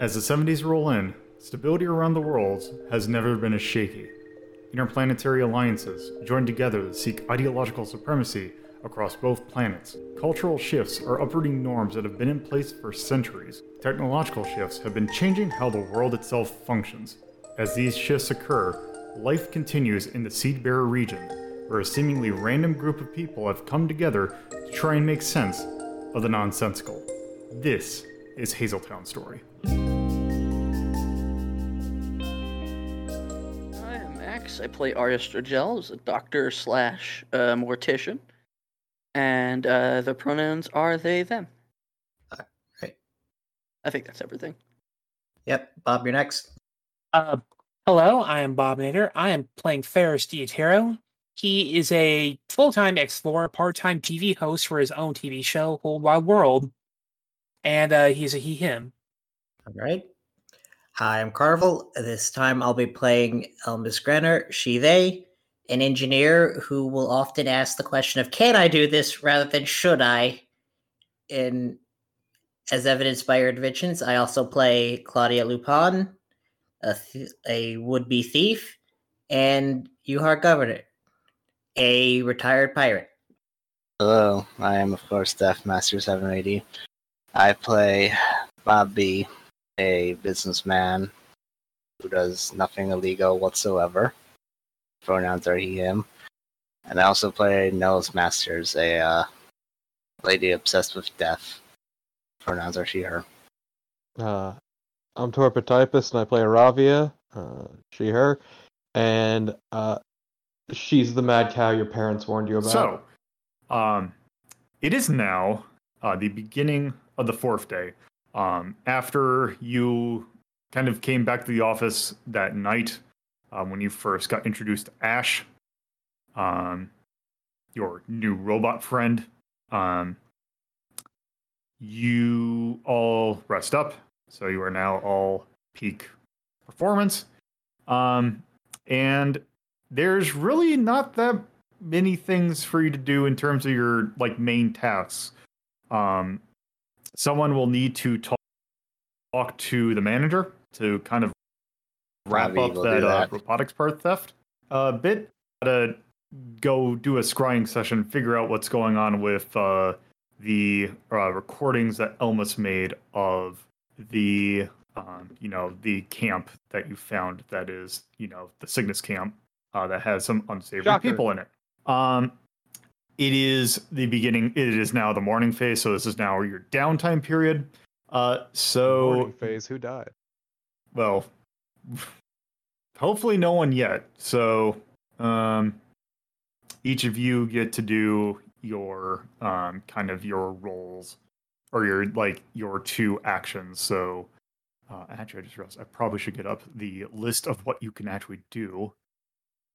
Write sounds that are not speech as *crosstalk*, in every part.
As the 70s roll in, stability around the world has never been as shaky. Interplanetary alliances join together to seek ideological supremacy across both planets. Cultural shifts are uprooting norms that have been in place for centuries. Technological shifts have been changing how the world itself functions. As these shifts occur, life continues in the Seed Bearer region, where a seemingly random group of people have come together to try and make sense of the nonsensical. This is Hazeltown Story. Am I play Arya Stragel as a doctor slash uh, mortician, and uh, the pronouns are they them. Right. I think that's everything. Yep. Bob, you're next. Uh, hello, I am Bob Nader. I am playing Ferris Diatero. He is a full-time explorer, part-time TV host for his own TV show, Whole Wide World, and uh, he's a he/him. All right. Hi, I'm Carvel. This time I'll be playing um, Elmis Grenner, she, they, an engineer who will often ask the question of can I do this rather than should I? In as evidenced by your inventions, I also play Claudia Lupin, a, th- a would-be thief, and Yuhar Governor, a retired pirate. Hello, I am of course Deaf Master 780. I play Bob B, a businessman who does nothing illegal whatsoever. Pronouns are he, him. And I also play Nels Masters, a uh, lady obsessed with death. Pronouns are she, her. Uh, I'm Torpid and I play Aravia, uh, she, her, and uh, she's the mad cow your parents warned you about. So, um, it is now uh, the beginning of the fourth day. Um, after you kind of came back to the office that night um, when you first got introduced to Ash, um, your new robot friend, um, you all rest up. So you are now all peak performance. Um, and there's really not that many things for you to do in terms of your like main tasks. Um, someone will need to talk, talk to the manager to kind of wrap Ravi up will do that, Uh, robotics part theft a bit. To go do a scrying session, figure out what's going on with uh, the uh, recordings that Elmas made of the um, you know the camp that you found that is you know the Cygnus camp uh, that has some unsavory Shocker. people in it. Um, it is the beginning. It is now the morning phase, so this is now your downtime period. Uh, so Morning phase. Who died? well, hopefully no one yet. So, um, each of you get to do your um, kind of your roles or your like your two actions. So, uh, actually, I just realized I probably should get up the list of what you can actually do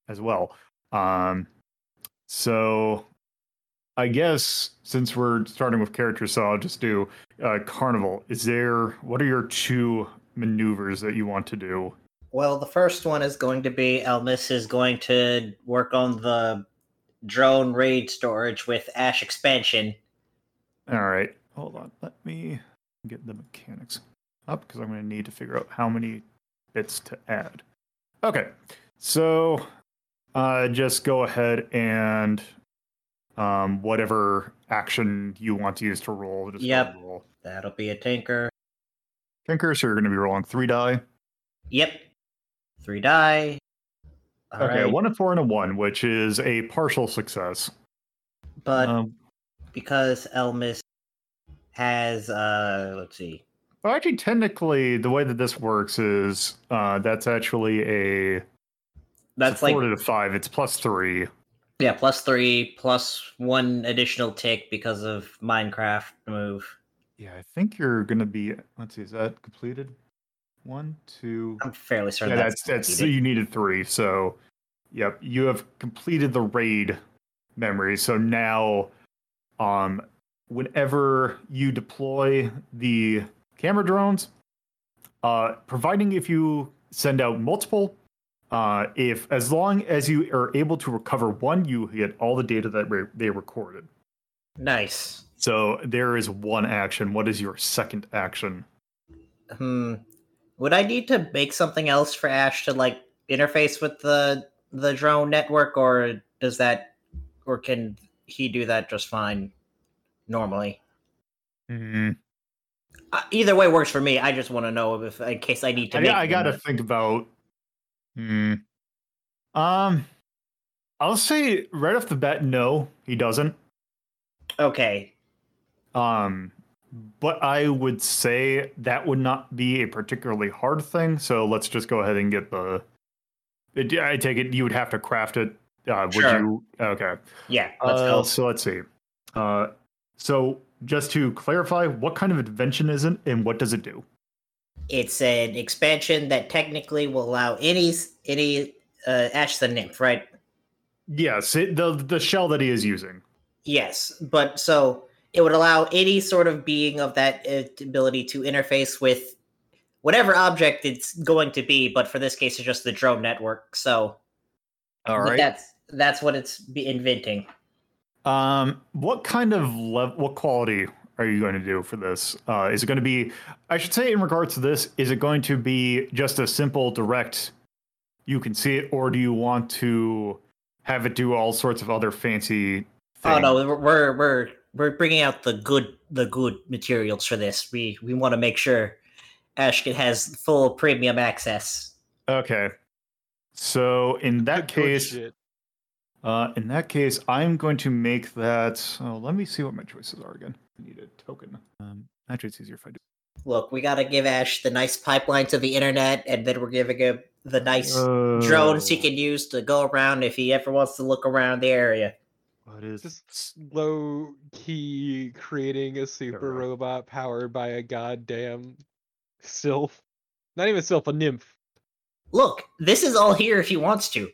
as well. Um, so, I guess since we're starting with characters, so I'll just do uh, Carnival. Is there what are your two maneuvers that you want to do? Well, the first one is going to be Elmis is going to work on the drone raid storage with Ash expansion. All right, hold on. Let me get the mechanics up because I'm going to need to figure out how many bits to add. Okay, so uh, just go ahead and um, whatever action you want to use to roll. Just Yep. Roll. That'll be a tinker. Tinker, so you're going to be rolling three die. Yep. Three die. All okay, right, one and four and a one, which is a partial success. But Um, because Elmis has uh let's see. well, actually, technically, the way that this works is uh, that's actually a That's a like four to five. It's plus three. Yeah, plus three, plus one additional tick because of Minecraft move. Yeah, I think you're gonna be. Let's see, is that completed? One, two. I'm fairly certain Yeah, that's that's that's you needed three. So, yep, you have completed the raid memory. So now, um, whenever you deploy the camera drones, uh, providing if you send out multiple, uh, if as long as you are able to recover one, you get all the data that re- they recorded. nice. So there is one action. What is your second action? Hmm. would I need to make something else for Ash to like interface with the the drone network, or does that, or can he do that just fine normally? Hmm. Uh, either way works for me. I just want to know if, in case I need to. I, I gotta think about. Hmm. Um, I'll say right off the bat, no, he doesn't. Okay. Um, but I would say that would not be a particularly hard thing. So let's just go ahead and get the. I take it you would have to craft it. Uh, would Sure. you? Okay. Yeah. Let's Uh, go. So let's see. Uh, so just to clarify, what kind of invention is it, and what does it do? It's an expansion that technically will allow any any uh, Ash the nymph, right? Yes, it, the the shell that he is using. Yes, but so it would allow any sort of being of that uh, ability to interface with whatever object it's going to be. But for this case, it's just the drone network. So All that's that's what it's be inventing. Um, what kind of level, what quality are you going to do for this? Uh, is it going to be, I should say, in regards to this, is it going to be just a simple direct, you can see it, or do you want to have it do all sorts of other fancy things? Oh no, we're we're we're, we're bringing out the good the good materials for this. We we want to make sure Ashkin has full premium access. Okay. So in that Good- good case, shit. uh, in that case, I'm going to make that. Oh, let me see what my choices are again. I need a token. Um, actually, it's easier if I do. Look, we got to give Ash the nice pipeline to the internet, and then we're giving him the nice drones he can use to go around if he ever wants to look around the area. What is Just low key creating a super Alright. robot powered by a goddamn sylph. Not even sylph, a nymph. Look, this is all here if he wants to.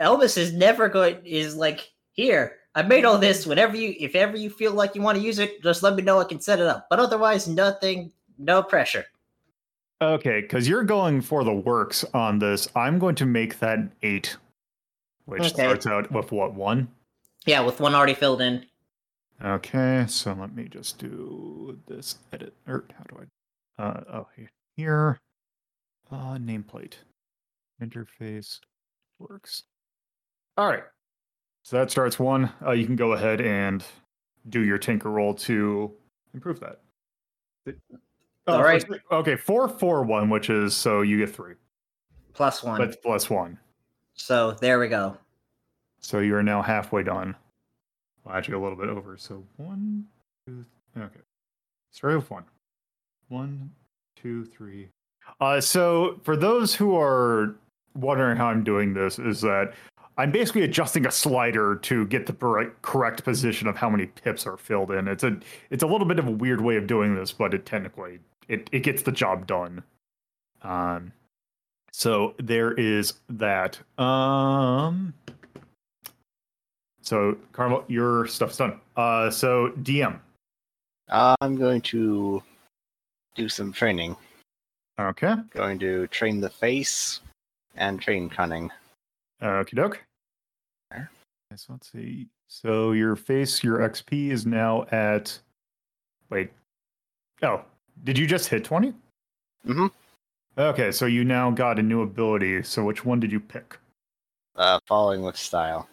Elvis is never going. Is like here. I made all this. Whenever you, if ever you feel like you want to use it, just let me know. I can set it up. But otherwise, nothing. No pressure. Okay, because you're going for the works on this. I'm going to make that an eight, which Okay. starts out with what one? Yeah, with one already filled in. Okay, so let me just do this edit. Or how do I? Uh, oh, here, here. Uh, nameplate, interface, works. All right, so that starts one. Uh, you can go ahead and do your tinker roll to improve that. It- All oh, right. first- Okay, four, four, one, which is so you get three, Plus one. but plus one. so there we go. So you are now halfway done. Well, actually, a little bit over. So one, two, okay. Start with one. One, two, three. Uh, so for those who are wondering how I'm doing this, is that I'm basically adjusting a slider to get the correct correct position of how many pips are filled in. It's a it's a little bit of a weird way of doing this, but it technically it, it gets the job done. Um, so there is that. Um, so Carmel, your stuff's done. Uh, so DM. I'm going to do some training. Okay. Going to train the face and train cunning. Okie doke. There. Okay, so let's see. So your face, your XP is now at. Wait. Oh, did you just hit 20? Mhm. Okay, so you now got a new ability. So which one did you pick? Uh, following with style.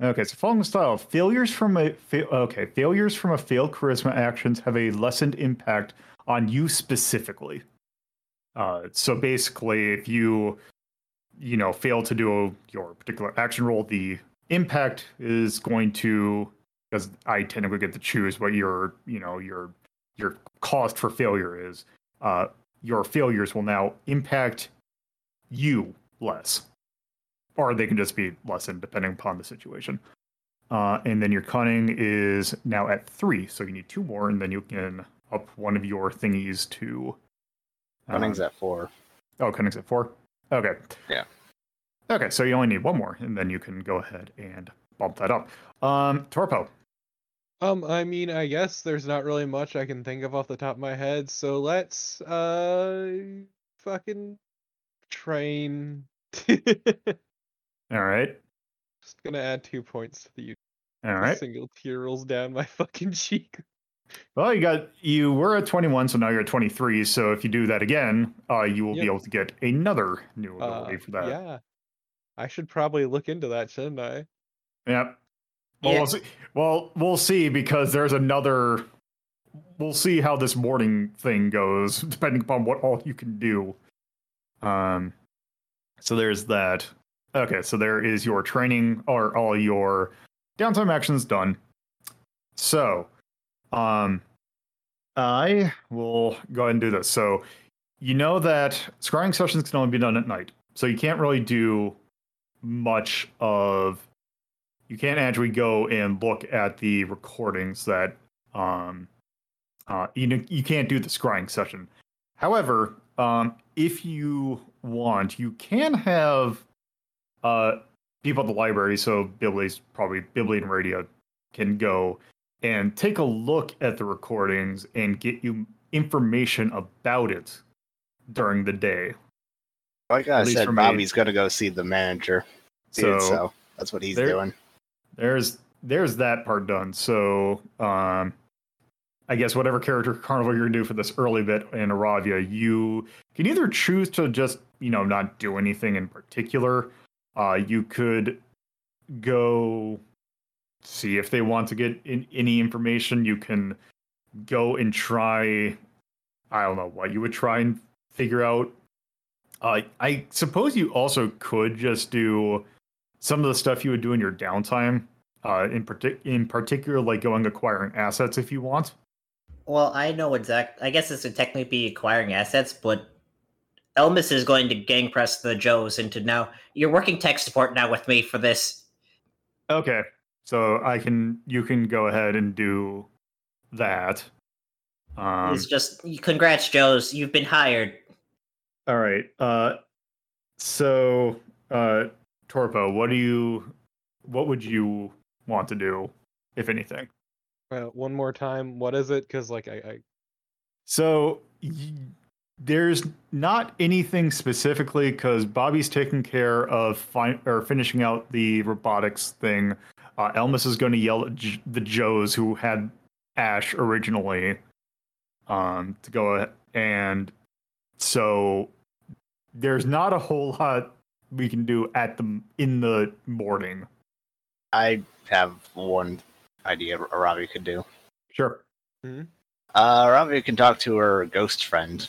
Okay, so following the style, failures from a fa- okay, failures from a failed charisma actions have a lessened impact on you specifically. Uh, so basically, if you you know fail to do your particular action roll, the impact is going to because I technically get to choose what your you know your your cost for failure is. Uh, your failures will now impact you less or they can just be lessened depending upon the situation. Uh, and then your cunning is now at three, so you need two more, and then you can up one of your thingies to. uh, Cunning's at four. Oh, cunning's at four. Okay. Yeah. Okay, so you only need one more, and then you can go ahead and bump that up. Um, Torpo. Um, I mean, I guess there's not really much I can think of off the top of my head, so let's uh fucking train. *laughs* All right. Just gonna add two points to the All right. single tear rolls down my fucking *laughs* cheek. Well, you got you were at 21, so now you're at 23. So if you do that again, uh, you will Yep. be able to get another new Uh, ability for that. yeah. I should probably look into that, shouldn't I? Yep. Well, Yeah. we'll see. Well, we'll see because there's another. We'll see how this morning thing goes, *laughs* depending upon what all you can do. Um, so there's that. Okay, so there is your training or all your downtime actions done. So, um, I will go ahead and do this. So, you know that scrying sessions can only be done at night, so you can't really do much of you can't actually go and look at the recordings that um uh you know you can't do the scrying session however um if you want you can have uh people at the library so Bibley's probably Bibley and radio can go and take a look at the recordings and get you information about it during the day Like I said. Bobby's gonna go see the manager. so, So, so that's what he's there- doing. there's there's that part done. So um I guess whatever character carnival you're gonna do for this early bit in Aravia, you can either choose to just, you know, not do anything in particular. Uh you could go see if they want to get in, any information. You can go and try I don't know what you would try and figure out. Uh, I suppose you also could just do some of the stuff you would do in your downtime. Uh, in partic- in particular, like going acquiring assets if you want. Well, I know exact. I guess this would technically be acquiring assets, but Elmis is going to gang press the Joes into now. You're working tech support now with me for this. Okay, so I can you can go ahead and do that. Um, it's just congrats, Joes. You've been hired. all right. Uh, so uh, Torpo, what do you what would you want to do, if anything? Uh, one more time, what is it? Because like I, I So y- there's not anything specifically because Bobby's taking care of fi- or finishing out the robotics thing. Uh, Elmas is going to yell at J- the Joes who had Ash originally um, to go ahead. and so there's not a whole lot we can do at the in the morning. I have one idea Aravi could do. Sure. Mm-hmm. Uh, Aravi can talk to her ghost friend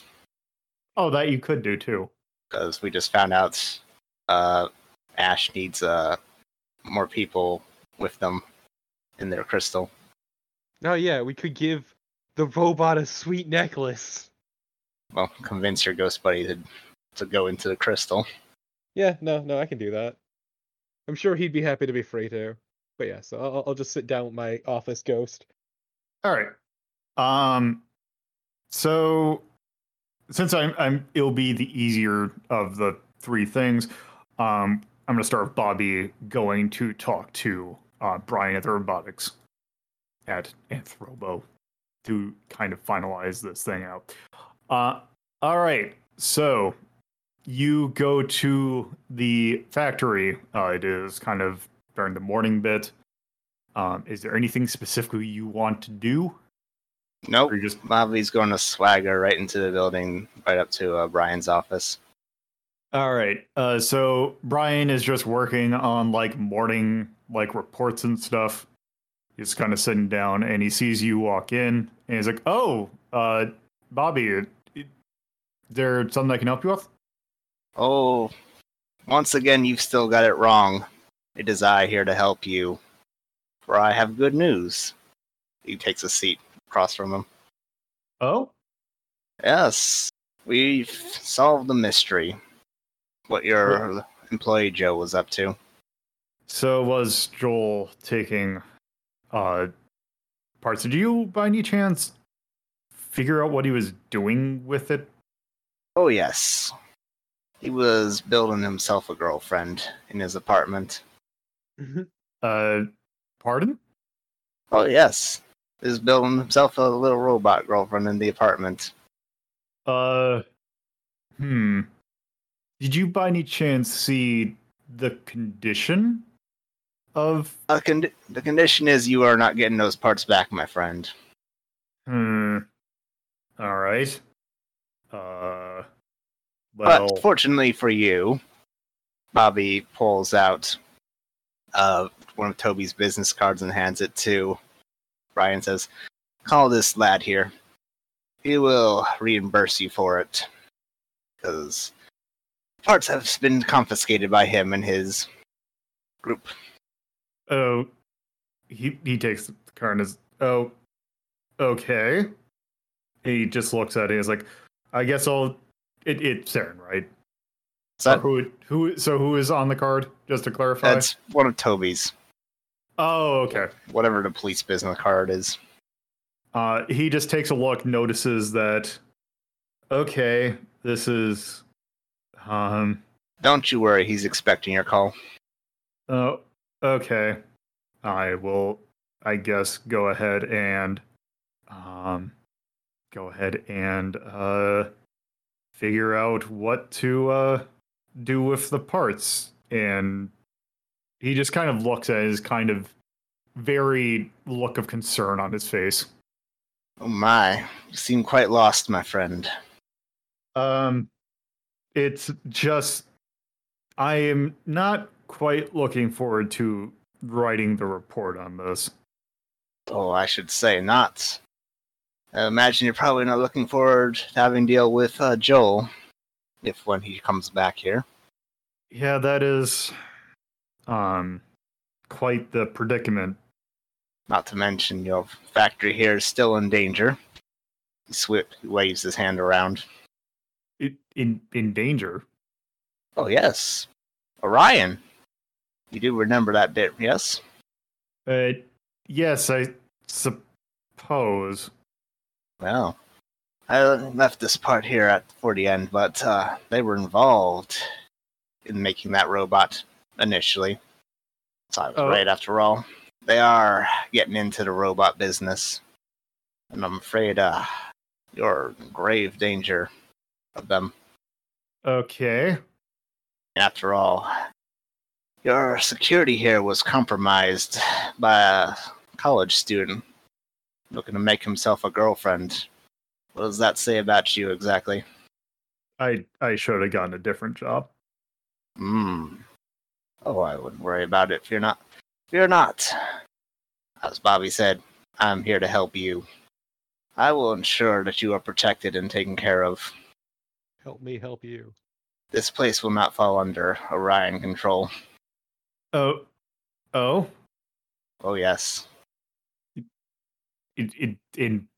Oh, that you could do too. because we just found out uh, Ash needs uh, more people with them in their crystal. oh yeah, we could give the robot a sweet necklace. Well, convince your ghost buddy to to go into the crystal. Yeah, no, no, I can do that. I'm sure he'd be happy to be free to. But yeah, so I'll, I'll just sit down with my office ghost. All right. Um. So, since I'm, I'm, it'll be the easier of the three things. Um, I'm gonna start with Bobby going to talk to uh, Brian at the robotics at Anthrobo to kind of finalize this thing out. Uh, all right. So you go to the factory. Uh, it is kind of during the morning bit. Um, is there anything specifically you want to do? Nope. Or just Bobby's going to swagger right into the building, right up to uh, Brian's office. all right. Uh, so Brian is just working on like morning like reports and stuff. He's kind of sitting down and he sees you walk in and he's like, "Oh, uh, Bobby, it, it, there something I can help you with?" Oh, once again, you've still got it wrong. It is I here to help you, for I have good news. He takes a seat across from him. Oh, Yes, we've solved the mystery. What your employee Joe was up to. So was Joel taking uh parts? Did you, by any chance, figure out what he was doing with it? Oh, yes. He was building himself a girlfriend in his apartment. Uh, pardon? Oh, yes. He was building himself a little robot girlfriend in the apartment. Uh, hmm. Did you by any chance see the condition of? Con- the condition is you are not getting those parts back, my friend. Hmm. All right. Uh. Well. But fortunately for you, Bobby pulls out uh, one of Toby's business cards and hands it to Ryan. Says, "Call this lad here. He will reimburse you for it because parts have been confiscated by him and his group." Oh. He he takes the card and is oh. Okay. He just looks at it. and He's like, I guess I'll. It it's Saren, right? Is that, Or who who? So who is on the card? Just to clarify. that's one of Toby's, Oh, okay. whatever the police business card is. Uh, he just takes a look, notices that, okay, this is, um, Don't you worry, he's expecting your call. oh, okay. I will, I guess, go ahead and, um, go ahead and, uh, figure out what to, uh, do with the parts. And he just kind of looks at his kind of very look of concern on his face. Oh my, you seem quite lost, my friend. Um, it's just I am not quite looking forward to writing the report on this. Oh, I should say not. I imagine you're probably not looking forward to having deal with uh, Joel, if when he comes back here. Yeah, that is um quite the predicament. Not to mention your factory here is still in danger. He waves his hand around. It, in in danger. Oh yes, Orion. You do remember that bit, yes? Uh, yes, I suppose. Well, I left this part here at for the end, but uh, they were involved in making that robot initially. So I was Oh. right after all. They are getting into the robot business, and I'm afraid uh, you're in grave danger of them. Okay. After all, your security here was compromised by a college student looking to make himself a girlfriend. What does that say about you exactly? I I should have gotten a different job. Hmm. Oh, I wouldn't worry about it. Fear not. Fear not. As Bobby said, I'm here to help you. I will ensure that you are protected and taken care of. Help me help you. This place will not fall under Orion control. Oh. Oh. Oh, yes. it, it, in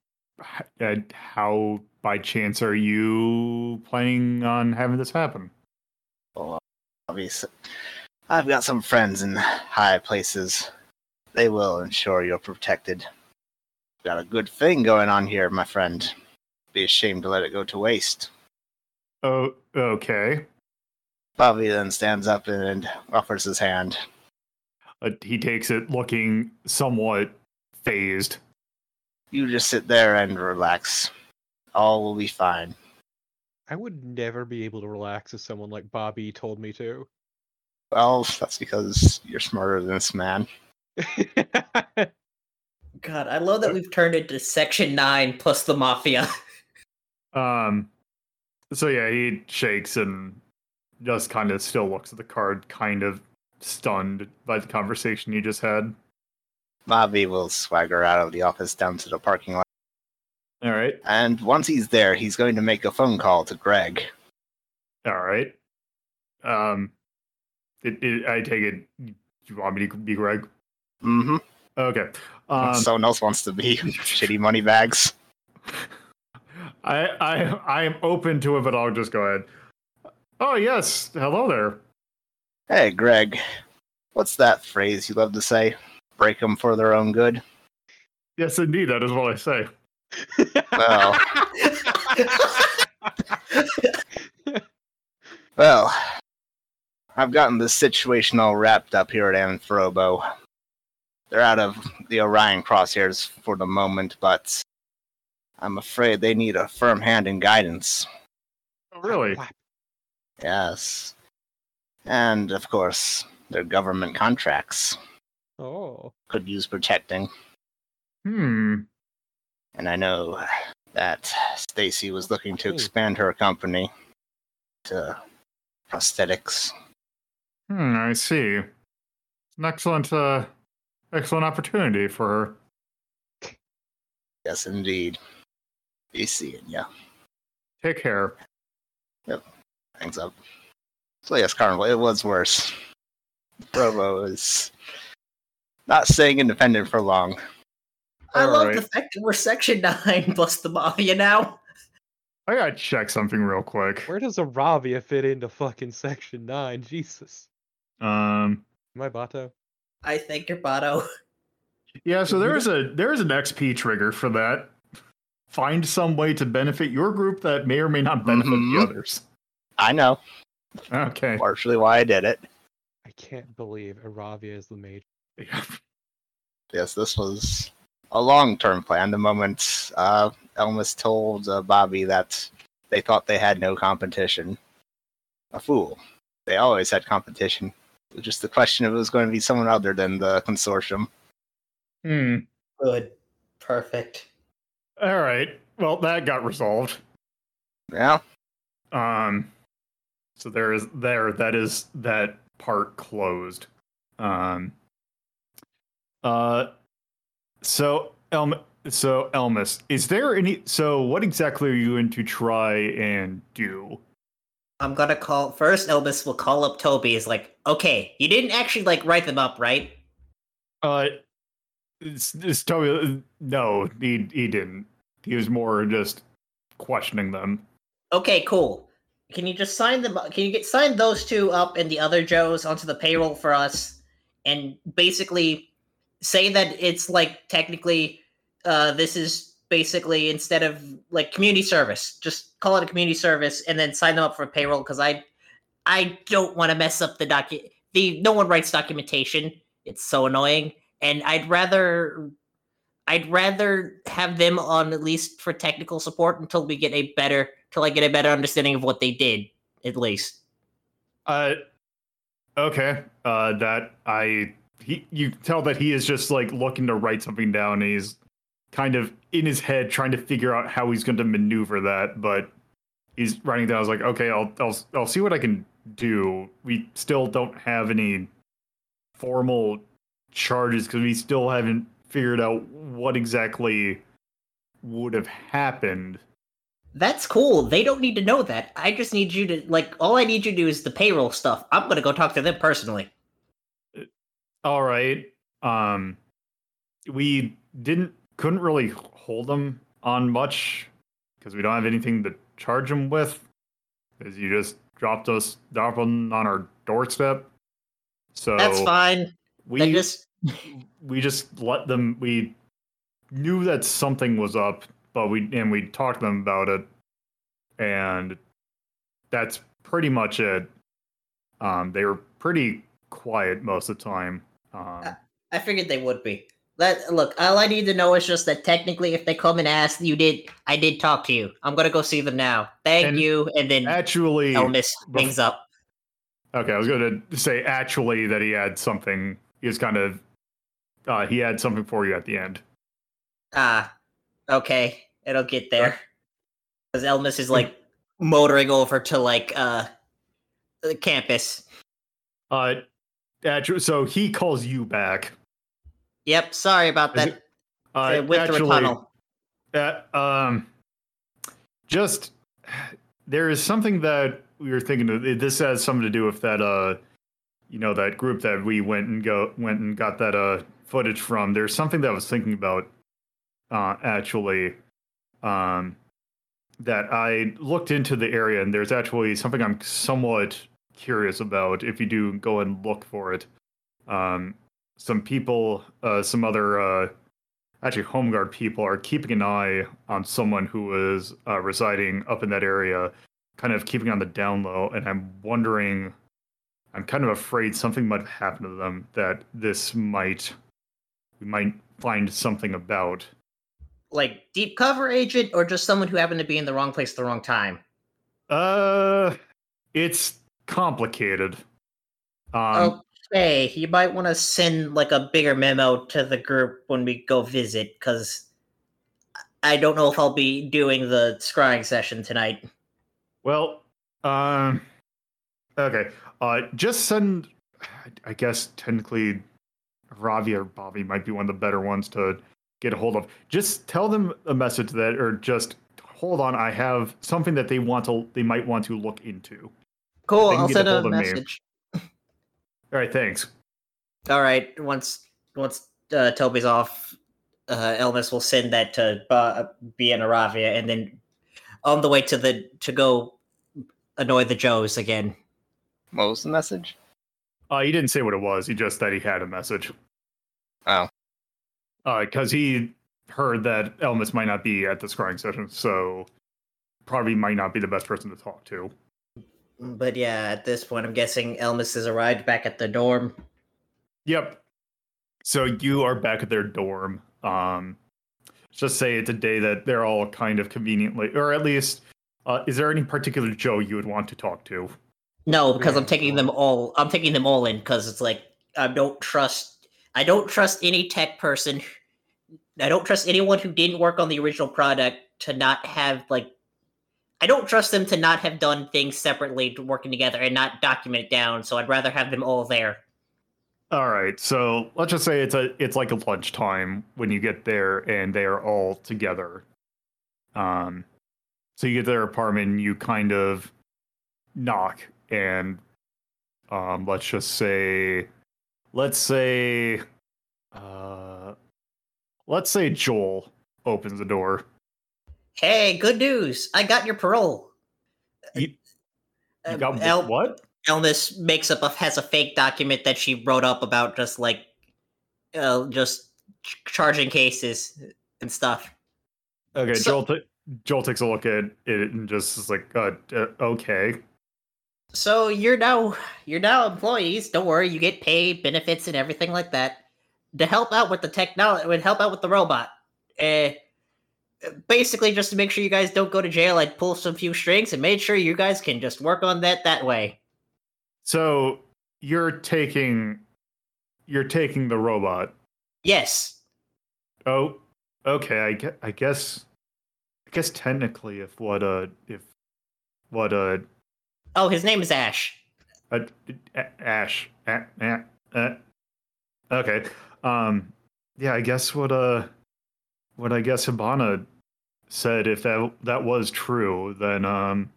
uh, how by chance are you planning on having this happen? Well, obviously, I've got some friends in high places. They will ensure you're protected. Got a good thing going on here, my friend. Be ashamed to let it go to waste. Oh, okay. Bobby then stands up and offers his hand. Uh, he takes it, looking somewhat phased. You just sit there and relax. All will be fine. I would never be able to relax if someone like Bobby told me to. Well, that's because you're smarter than this man. *laughs* God, I love that we've turned into Section 9 plus the Mafia. *laughs* Um, so yeah, he shakes and just kind of still looks at the card, kind of stunned by the conversation you just had. Bobby will swagger out of the office down to the parking lot. All right, And once he's there, he's going to make a phone call to Greg. all right. Um, it, it, I take it. You want me to be Greg? Mm-hmm. Okay. Um, Someone else wants to be *laughs* shitty money bags. I I I am open to it, but I'll just go ahead. Oh yes, hello there. Hey, Greg. What's that phrase you love to say? Break them for their own good? Yes, indeed, that is what I say. Well, well, I've gotten this situation all wrapped up here at Anthrobo. They're out of the Orion crosshairs for the moment, but I'm afraid they need a firm hand and guidance. Oh, really? Yes. And, of course, their government contracts Oh. could use protecting. Hmm. And I know that Stacy was looking to expand her company to prosthetics. Hmm, I see. An excellent, uh, excellent opportunity for her. Yes, indeed. Be seeing ya. Take care. Hangs up. So yes, Carnival, it was worse. Provo is not staying independent for long. I love Alright. the fact that we're Section 9 *laughs* plus the Mafia now. I gotta check something real quick. Where does Aravia fit into fucking Section 9? Jesus. Um, Am I Batou? I think you're Batou. yeah, so there is a there is an XP trigger for that. Find some way to benefit your group that may or may not benefit Mhm. the others. I know, Okay. partially why I did it. I can't believe Aravia is the mage. *laughs* Yes, this was a long-term plan. The moment uh, Elmas told uh, Bobby that they thought they had no competition, a fool. They always had competition. It was just the question if it was going to be someone other than the consortium. Hmm. Good. Perfect. All right. Well, that got resolved. Yeah, Um, so there is there that is that part closed. Um. Uh. So Elm. So Elmas, is there any? So what exactly are you going to try and do? I'm gonna call first. Elvis will call up Toby. Is like, okay, you didn't actually like write them up, right? Uh, it's, it's totally no. He he didn't. He was more just questioning them. Okay, cool. Can you just sign them? Can you get sign those two up and the other Joes onto the payroll for us, and basically say that it's like technically, uh, this is basically instead of like community service, just call it a community service, and then sign them up for payroll because I, I don't want to mess up the docu. The no one writes documentation. It's so annoying, and I'd rather I'd rather have them on at least for technical support until we get a better till I get a better understanding of what they did, at least. Uh, okay. Uh, that I he you tell that he is just like looking to write something down. He's kind of in his head trying to figure out how he's going to maneuver that, but he's writing down. I was like, okay, I'll I'll I'll see what I can do. We still don't have any formal charges because we still haven't figured out what exactly would have happened. That's cool. They don't need to know that. I just need you to like all I need you to do is the payroll stuff. I'm gonna go talk to them personally. All right. Um, we didn't couldn't really hold them on much because we don't have anything to charge them with. Because you just dropped us dropped them on our doorstep. So That's fine. we They just we just let them. We knew that something was up, but we and we talked to them about it, and that's pretty much it. Um, they were pretty quiet most of the time. Um, I figured they would be. Let look, all I need to know is just that technically if they come and ask you did I did talk to you. I'm gonna go see them now. Thank And you. And then actually, Elmis bef- hangs up. Okay, I was going to say actually that he had something. He was kind of. Uh, he had something for you at the end. Ah, okay. It'll get there. Because Elmis is like motoring over to like uh the campus. Uh, actu- so he calls you back. Yep, sorry about that. it- Uh, with the actually, tunnel. uh, um, just there is something that we were thinking of. This has something to do with that. Uh, you know that group that we went and go went and got that uh footage from. There's something that I was thinking about. Uh, actually, um, that I looked into the area, and there's actually something I'm somewhat curious about. If you do go and look for it, um, some people, uh, some other, uh, actually home guard people are keeping an eye on someone who is uh, residing up in that area, kind of keeping on the down low. And I'm wondering, I'm kind of afraid something might have happened to them that this might, we might find something about. Like deep cover agent or just someone who happened to be in the wrong place at the wrong time. Uh, it's complicated. Um, Okay, you might want to send like a bigger memo to the group when we go visit, because I don't know if I'll be doing the scrying session tonight. Well, um, okay. Uh, just send. I guess technically, Ravi or Bobby might be one of the better ones to get a hold of. Just tell them a message that, or just hold on. I have something that they want to. They might want to look into. Cool. I'll send a a hold of me. message. All right. Thanks. All right. Once once uh, Toby's off, uh, Elvis will send that to uh, B and Aravia, and then on the way to the to go annoy the Joes again. What was the message? Uh, he didn't say what it was. He just said he had a message. Because he heard that Elmas might not be at the scrying session, so probably might not be the best person to talk to. But yeah, at this point, I'm guessing Elvis has arrived back at the dorm. Yep. So you are back at their dorm. Um, just say it's a day that they're all kind of conveniently, or at least, uh, is there any particular Joe you would want to talk to? No, because I'm taking them all. I'm taking them all in because it's like I don't trust. I don't trust any tech person. I don't trust anyone who didn't work on the original product to not have like. I don't trust them to not have done things separately, working together, and not document it down. So I'd rather have them all there. All right, so let's just say it's a it's like a lunchtime when you get there and they are all together. Um, so you get to their apartment, and you kind of knock, and um, let's just say, let's say, uh, let's say Joel opens the door. Hey, good news! I got your parole. You- You Uh, got El- what? Elvis makes up a has a fake document that she wrote up about just like, uh, just ch- charging cases and stuff. Okay, so- Joel. T- Joel takes a look at it and just is like, uh, uh, okay. So you're now you're now employees. Don't worry, you get paid, benefits, and everything like that to help out with the technology. Would help out with the robot. Uh, basically, just to make sure you guys don't go to jail, I'd pull some few strings and made sure you guys can just work on that that way. So you're taking you're taking the robot. Yes. Oh, okay. I guess I guess I guess technically, if what uh if what uh, Oh, his name is Ash. uh Ash. Uh, uh, okay. Um yeah I guess what uh what I guess Hibana said if that that was true then um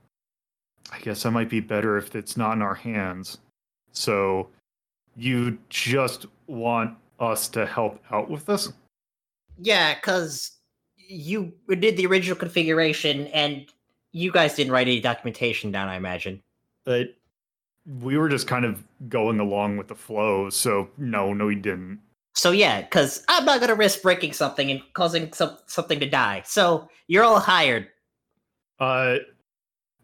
I guess that might be better if it's not in our hands. So you just want us to help out with this? Yeah, because you did the original configuration and you guys didn't write any documentation down, I imagine. But we were just kind of going along with the flow so no no we didn't So yeah, because I'm not gonna risk breaking something and causing some, something to die. So you're all hired. Uh,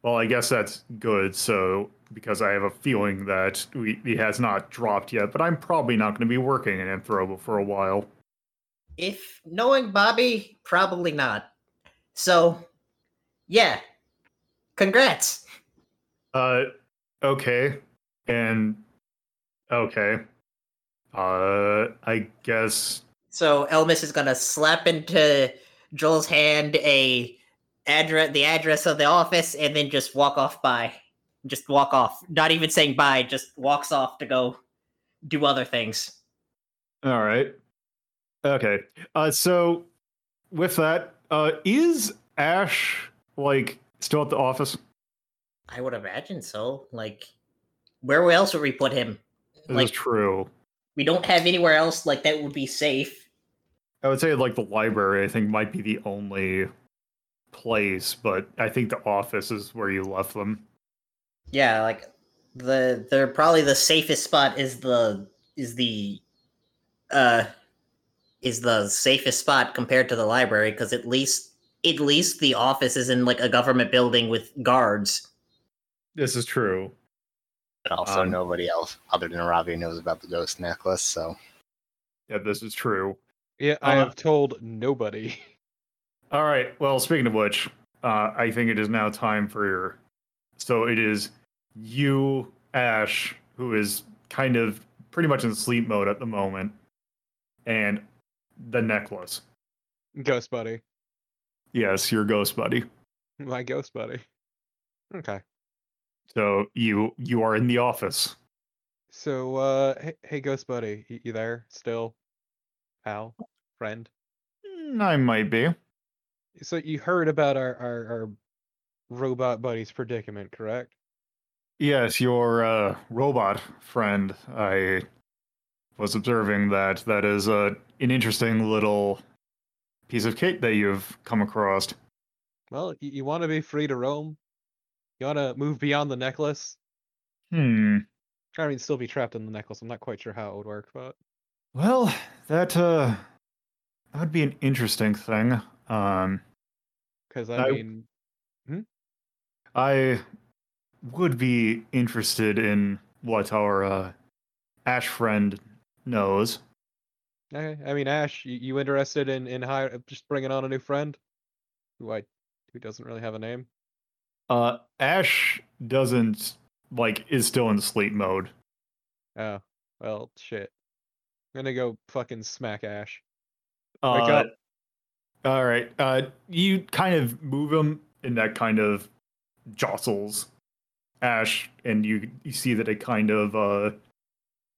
well, I guess that's good. So, because I have a feeling that we, he has not dropped yet, but I'm probably not going to be working in Anthropo for a while. If knowing Bobby, probably not. So, yeah. Congrats. Uh, okay, and okay. Uh, I guess. So Elvis is gonna slap into Joel's hand a address, the address of the office, and then just walk off by. Just walk off. Not even saying bye. Just walks off to go do other things. All right. Okay. Uh, so with that, uh, is Ash like still at the office? I would imagine so. Like, where else would we put him? This Like- true. We don't have anywhere else like that would be safe. I would say like the library. I think might be the only place, but I think the office is where you left them. Yeah, like the they're probably the safest spot is the is the uh is the safest spot compared to the library because at least at least the office is in like a government building with guards. This is true. And also, Um, nobody else other than Ravi knows about the ghost necklace. So Yeah, this is true. Yeah, I Uh, have told nobody. *laughs* All right. Well, speaking of which, uh, I think it is now time for your. So it is you, Ash, who is kind of pretty much in sleep mode at the moment, and the necklace. Ghost buddy. Yes, your ghost buddy. My ghost buddy. Okay. So you you are in the office. So, uh, hey, hey ghost buddy, you, you there still? Pal, friend. Mm, I might be. So you heard about our our, our robot buddy's predicament, correct? Yes, your uh, robot friend. I was observing that that is uh, an interesting little piece of kit that you've come across. Well, you, you want to be free to roam. You want to move beyond the necklace. Hmm. I mean, still be trapped in the necklace. I'm not quite sure how it would work, but Well, that uh, that would be an interesting thing. Um, because I I- mean, I would be interested in what our uh, Ash friend knows. okay. I mean, Ash, you, you interested in in hire, just bringing on a new friend, who I who doesn't really have a name? Uh, Ash doesn't like is still in sleep mode. Oh, well, shit. I'm gonna go fucking smack Ash. Uh, up. All right. Uh, you kind of move him, and that kind of jostles Ash, and you you see that it kind of uh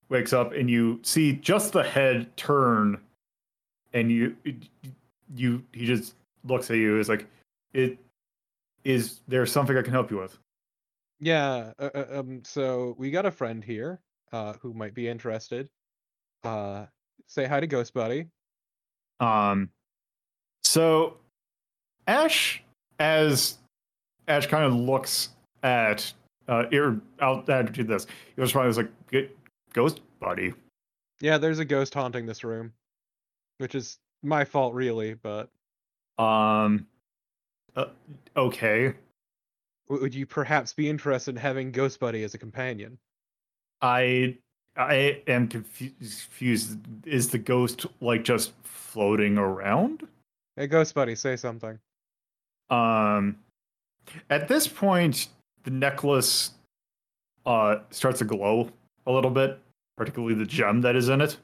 wakes up, and you see just the head turn, and you you he just looks at you. Is like, it is there something I can help you with? Yeah. Uh, uh, um. So we got a friend here, uh, who might be interested. Uh, say hi to Ghost Buddy. Um, so Ash, as Ash kind of looks at, uh, or I'll add to this. He was probably like, "Ghost buddy." Yeah, there's a ghost haunting this room, which is my fault, really. But Um, uh, okay. would you perhaps be interested in having Ghost Buddy as a companion? I I am confused. confused. Is the ghost like just floating around? Hey, Ghost Buddy, say something. Um, at this point, the necklace uh starts to glow a little bit, particularly the gem that is in it.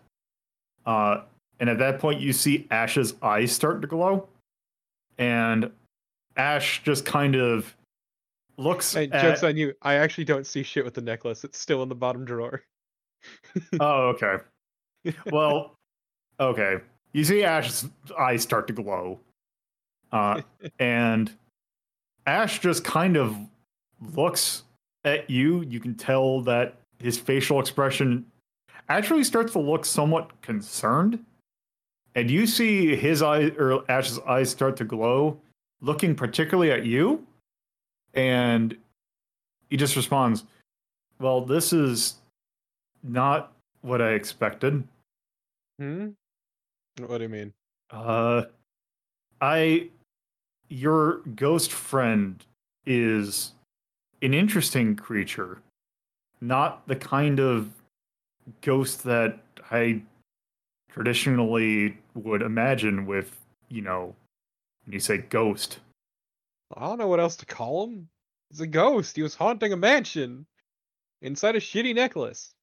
Uh, and at that point, you see Ash's eyes start to glow, and Ash just kind of looks Hey, at. jokes on you. I actually don't see shit with the necklace. It's still in the bottom drawer. *laughs* oh, okay. Well, okay. You see Ash's eyes start to glow. Uh, *laughs* and Ash just kind of looks at you. You can tell that his facial expression actually starts to look somewhat concerned. And you see his eye or Ash's eyes start to glow, looking particularly at you. And he just responds, Well, this is not what I expected. Hmm. What do you mean? Uh, I, your ghost friend is an interesting creature, not the kind of ghost that I traditionally would imagine with, you know, you say ghost. I don't know what else to call him. He's a ghost. He was haunting a mansion inside a shitty necklace.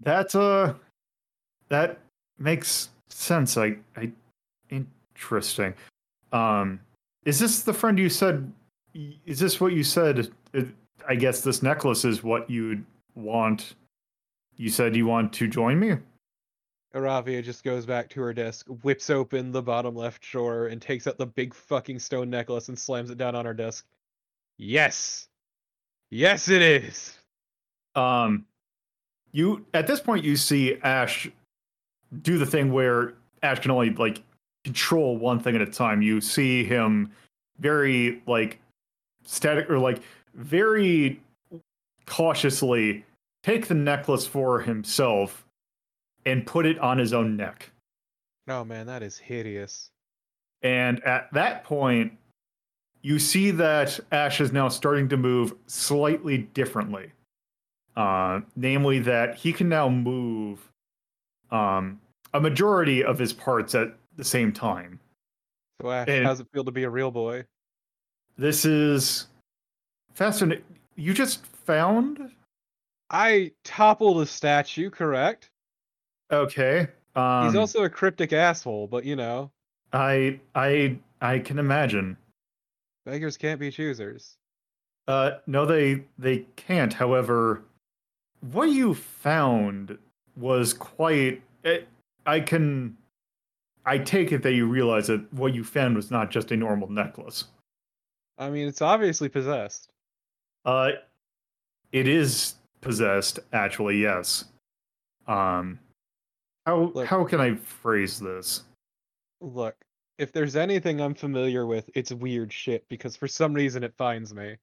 That's uh, that makes sense. I, I, interesting. Um, is this the friend you said? Is this what you said? uh, I guess this necklace is what you'd want. You said you want to join me. Aravia just goes back to her desk, whips open the bottom left drawer, and takes out the big fucking stone necklace and slams it down on her desk. Yes. Yes, it is. Um, you at this point you see Ash do the thing where Ash can only like control one thing at a time. You see him very like static or like very cautiously take the necklace for himself and put it on his own neck. Oh man, that is hideous. And at that point, you see that Ash is now starting to move slightly differently. Uh, namely, that he can now move um, a majority of his parts at the same time. So Ash, And- how's it feel to be a real boy? This is fascinating. You just found? I toppled a statue, correct? Okay. Um, He's also a cryptic asshole, but you know. I I I can imagine. Beggars can't be choosers. Uh, no, they they can't. However, what you found was quite. It, I can. I take it that you realize that what you found was not just a normal necklace. I mean, it's obviously possessed. Uh, it is possessed. Actually, yes. Um, how Look. how can I phrase this? Look, if there's anything I'm familiar with, it's weird shit because for some reason it finds me.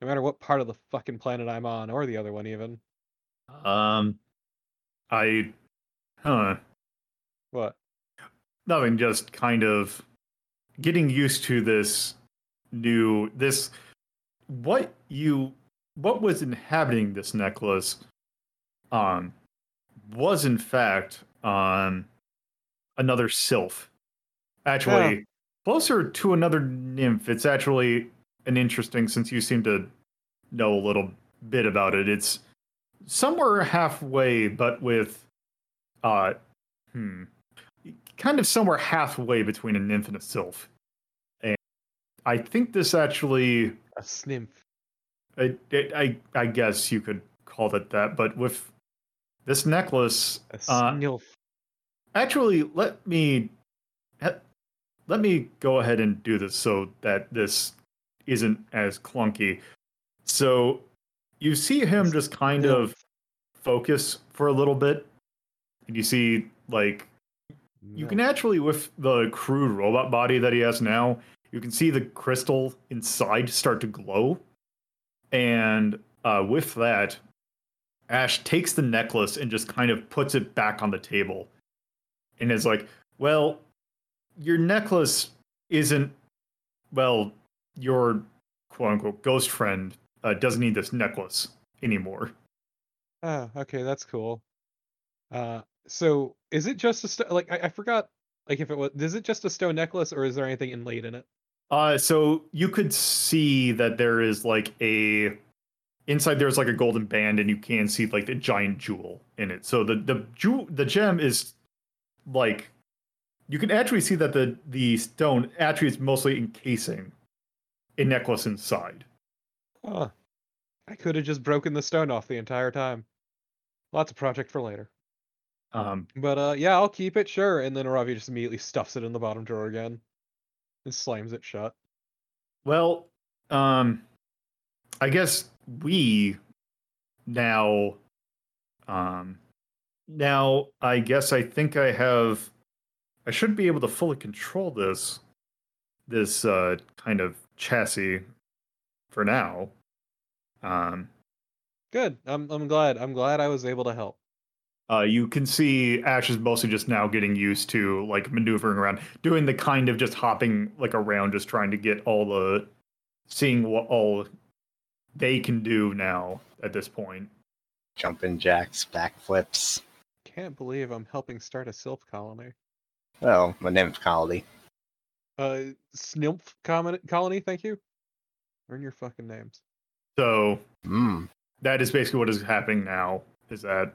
No matter what part of the fucking planet I'm on, or the other one even. Um, I, huh? What? Nothing. Just kind of getting used to this new this. What you what was inhabiting this necklace, um, was in fact um another sylph. Actually, closer to another nymph. It's actually an interesting since you seem to know a little bit about it. It's somewhere halfway, but with uh hmm kind of somewhere halfway between a nymph and a sylph. And I think this actually A snymph. I, I I guess you could call it that, but with this necklace, A Uh, snilf. Actually, let me let me go ahead and do this so that this isn't as clunky. So you see him just kind of focus for a little bit, and you see like you can actually with the crude robot body that he has now you can see the crystal inside start to glow. And uh, with that ash takes the necklace and just kind of puts it back on the table and is like well your necklace isn't well your quote unquote ghost friend uh, doesn't need this necklace anymore Ah, okay, that's cool. Uh, so is it just a sto- like I, I forgot like if it was is it just a stone necklace or is there anything inlaid in it? Uh, so you could see that there is like a inside there's like a golden band, and you can see like the giant jewel in it. So the the jewel the gem is like you can actually see that the the stone actually is mostly encasing a necklace inside. Huh. I could have just broken the stone off the entire time. Lots of project for later. Um, But uh yeah, I'll keep it, sure. And then Ravi just immediately stuffs it in the bottom drawer again. And slams it shut. well, um, I guess we now, um, now I guess I think I have, I should be able to fully control this, this uh, kind of chassis, for now. Um, Good. I'm I'm glad. I'm glad I was able to help. uh, you can see Ash is mostly just now getting used to like maneuvering around, doing the kind of just hopping like around, just trying to get all the, seeing what all they can do now at this point. Jumping jacks, backflips. Can't believe I'm helping start a sylph colony. Well, a nymph colony. Uh Snilph colony, colony, thank you. Earn your fucking names. So Mmm. that is basically what is happening now. Is that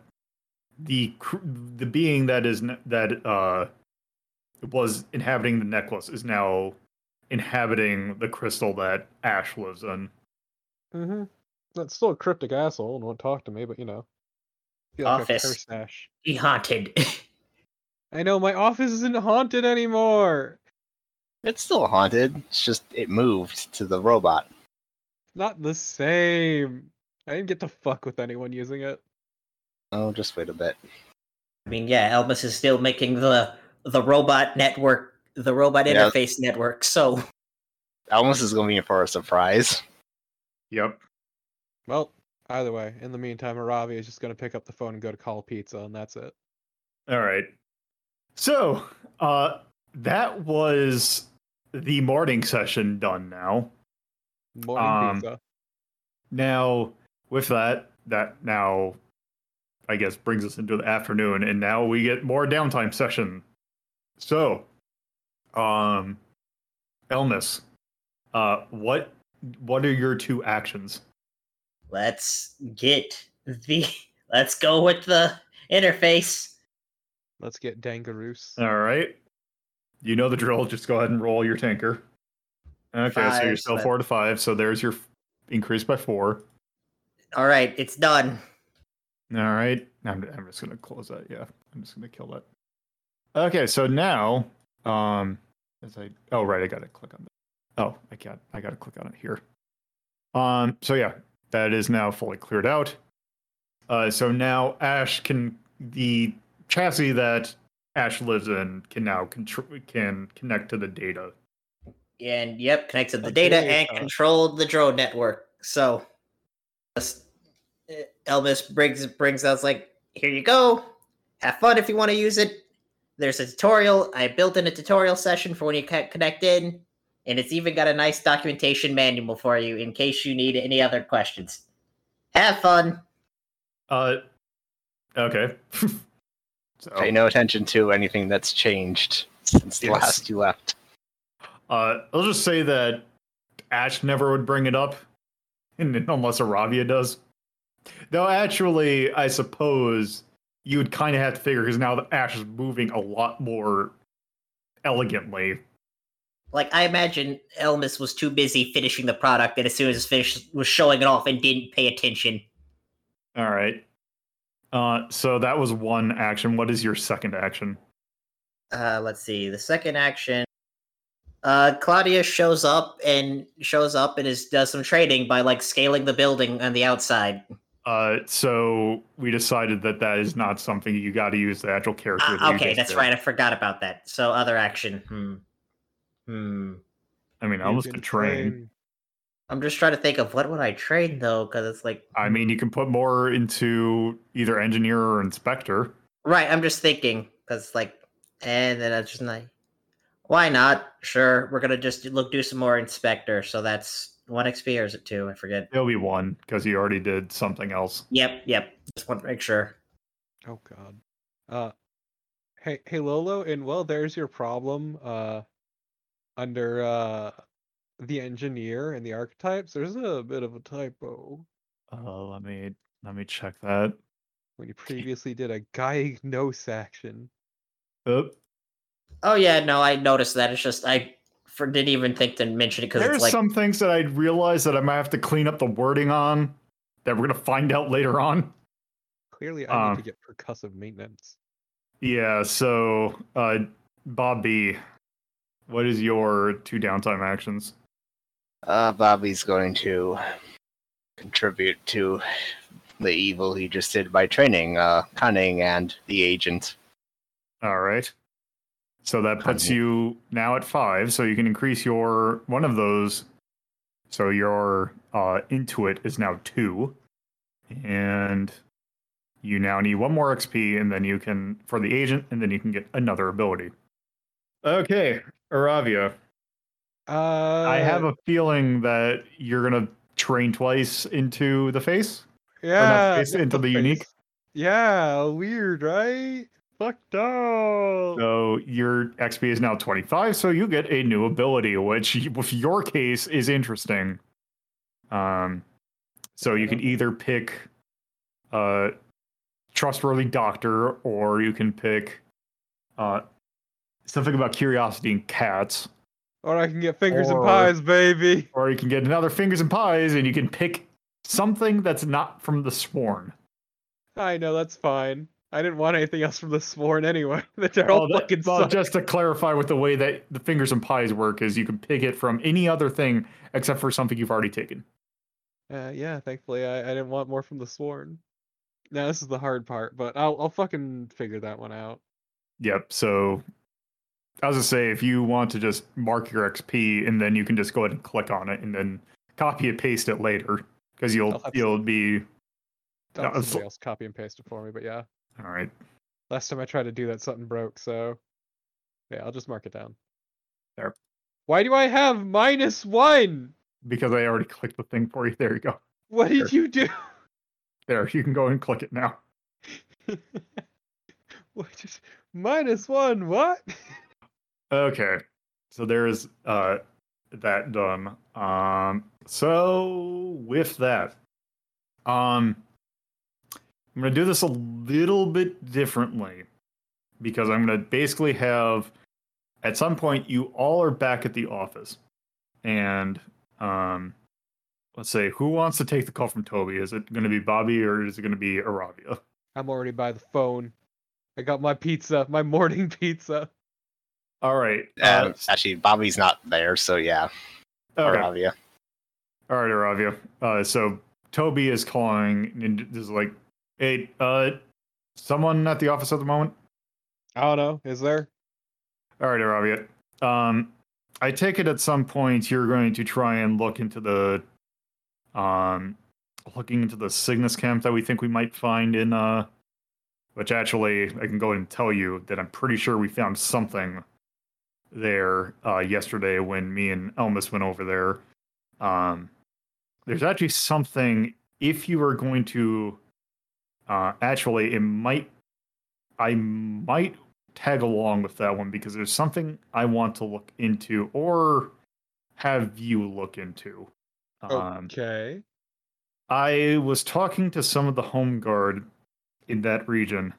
the the being that is that uh was inhabiting the necklace is now inhabiting the crystal that Ash lives in. Mm-hmm. That's still a cryptic asshole and won't talk to me, but you know. Feel like Office. cursed Ash. He haunted. I know my office isn't haunted anymore. It's still haunted. It's just it moved to the robot. Not the same. I didn't get to fuck with anyone using it. Oh, just wait a bit. I mean, yeah, Elvis is still making the the robot network, the robot Yeah. interface network. So Almost is going to be in for a surprise. Yep. Well, either way, in the meantime, Aravi is just gonna pick up the phone and go to call pizza, and that's it. All right. So, uh, that was the morning session done now. Morning Um, pizza. Now, with that, that now, I guess, brings us into the afternoon, and now we get more downtime session. So, um, Elmas, uh, what what are your two actions? Let's get the *laughs* let's go with the interface. Let's get Dangaroos. All right. You know the drill. Just go ahead and roll your tanker. Okay, so you're still so- four to five. So there's your f- increase by four. All right, it's done. All right. I'm, I'm just gonna close that. Yeah, I'm just gonna kill that. Okay, so now, um, as I oh right, I gotta click on that. Oh, I can't. I gotta click on it here. Um. So yeah, that is now fully cleared out. Uh. So now Ash can the chassis that Ash lives in can now contr- can connect to the data. And yep, connect to the The data and data. control the drone network. So, just, uh, Elvis brings brings us like, here you go. Have fun if you want to use it. There's a tutorial. I built in a tutorial session for when you ca- connect in, and it's even got a nice documentation manual for you in case you need any other questions. Have fun. Uh. Okay. *laughs* so, Pay no attention to anything that's changed since the Yes. last you left. Uh, I'll just say that Ash never would bring it up, and *laughs* unless Aravia does. Though actually, I suppose you would kind of have to figure because now that Ash is moving a lot more elegantly. Like I imagine Elvis was too busy finishing the product, and as soon as it's finished, was showing it off and didn't pay attention. All right. Uh, so that was one action. What is your second action? uh let's see the second action uh claudia shows up and shows up and is does some trading by like scaling the building on the outside Uh, so we decided that that is not something you got to use the actual character. You okay that's right i forgot about that so other action hmm hmm I mean, I You almost can could train. i'm just trying to think of what would i train though because it's like I mean, you can put more into either engineer or inspector. right i'm just thinking because like and then i just like why not sure we're gonna just look do some more inspector so that's one xp or is it two i forget It'll be one because you already did something else. yep yep just want to make sure Oh god. Uh hey hey Lolo, and well there's your problem. Uh under uh the engineer and the archetypes, there's a bit of a typo. Uh, let me let me check that. When you previously did a diagnose action. Oop. Oh yeah, no, I noticed that. It's just I for, didn't even think to mention it because There's it's like some things that I realized that I might have to clean up the wording on that we're gonna find out later on. Clearly I Uh. need to get percussive maintenance. Yeah. So, uh, Bobby, what is your two downtime actions? Uh, Bobby's going to contribute to the evil he just did by training uh, Cunning and the agent. All right. So that puts Cunning. you now at five. So you can increase your one of those. So your uh, intuit is now two, and you now need one more XP, and then you can for the agent, and then you can get another ability. Okay, Aravia. Uh I have a feeling that you're gonna train twice into the face. yeah, face not into the unique. face. Yeah, weird, right? Fucked up. So your XP is now 25, so you get a new ability, which with your case is interesting. Um, so you can either pick uh, trustworthy doctor, or you can pick uh, something about curiosity and cats, Or I can get fingers Or- and pies, baby. or you can get another fingers and pies, and you can pick something that's not from the sworn. I know that's fine. I didn't want anything else from the sworn anyway. *laughs* They're all fucking well, suck. just to clarify with the way that the fingers and pies work is you can pick it from any other thing except for something you've already taken. Uh, yeah, thankfully I, I didn't want more from the sworn. Now this is the hard part, but I'll I'll fucking figure that one out. Yep. So I was gonna say if you want to just mark your XP and then you can just go ahead and click on it and then copy and paste it later because you'll you'll be I'll No, somebody else copy and paste it for me, but yeah. all right. Last time I tried to do that, something broke, so yeah, I'll just mark it down. There. Why do I have minus one? Because I already clicked the thing for you. There you go. What did There. you do? There, you can go and click it now. *laughs* what just minus one? What? *laughs* Okay. So there's uh that done. Um so with that, um I'm gonna do this a little bit differently because I'm gonna basically have at some point, you all are back at the office, and um, let's say who wants to take the call from Toby? Is it to be Bobby or is it to be Aravia? I'm already by the phone. I got my pizza, my *laughs* morning pizza. All right. Um, uh, actually, Bobby's not there, so yeah, okay. Aravia. All right, Aravia. Uh, so Toby is calling and is like, "Hey, uh, someone at the office at the moment." I don't know. Is there? All right, Aravia. Um, I take it at some point you're going to try and look into the, um, looking into the Cygnus camp that we think we might find in, uh, which actually I can go ahead and tell you that I'm pretty sure we found something there uh, yesterday when me and Elmas went over there. Um, there's actually something if you are going to, uh, actually, it might, I might tag along with that one because there's something I want to look into or have you look into. Um, Okay. I was talking to some of the home guard in that region,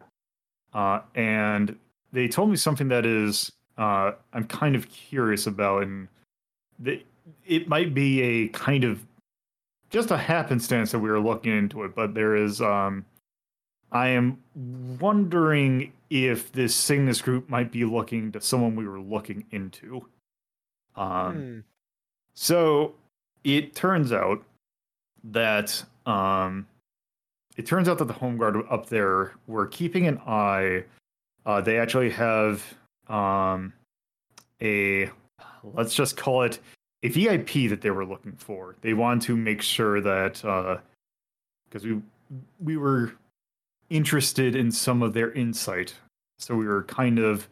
uh, and they told me something that is uh, I'm kind of curious about, and they, it might be a kind of just a happenstance that we were looking into it, but there is um, I am wondering if this Cygnus group might be looking to someone we were looking into. Um, Hmm. so it turns out that um, it turns out that the home guard up there were keeping an eye. Uh, they actually have um, a let's just call it a VIP that they were looking for. They wanted to make sure that because we we were interested in some of their insight, so we were kind of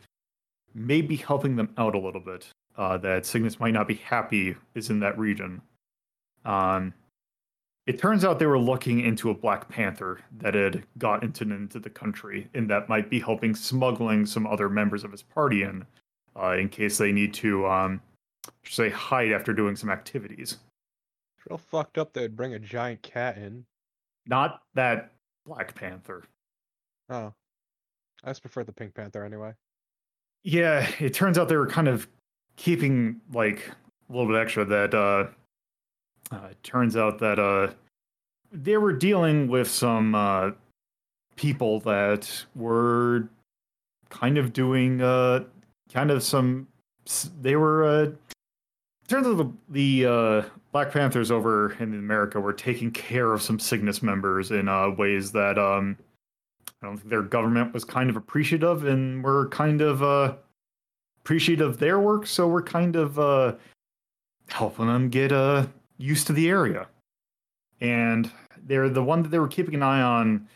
maybe helping them out a little bit. Uh, that Cygnus might not be happy is in that region. Um, it turns out they were looking into a Black Panther that had got into, into the country, and that might be helping smuggling some other members of his party in, uh, in case they need to, um, say, hide after doing some activities. It's real fucked up. They'd bring a giant cat in. Not that Black Panther. Oh, I just prefer the Pink Panther anyway. Yeah, it turns out they were kind of keeping like a little bit extra. That uh, uh, it turns out that uh, they were dealing with some uh, people that were kind of doing uh, kind of some. They were. Uh, turns out the the uh, Black Panthers over in America were taking care of some Cygnus members in ways that um, I don't think their government was kind of appreciative and were kind of uh, appreciative of their work, so we're kind of uh, helping them get uh, used to the area. And they're the one that they were keeping an eye on.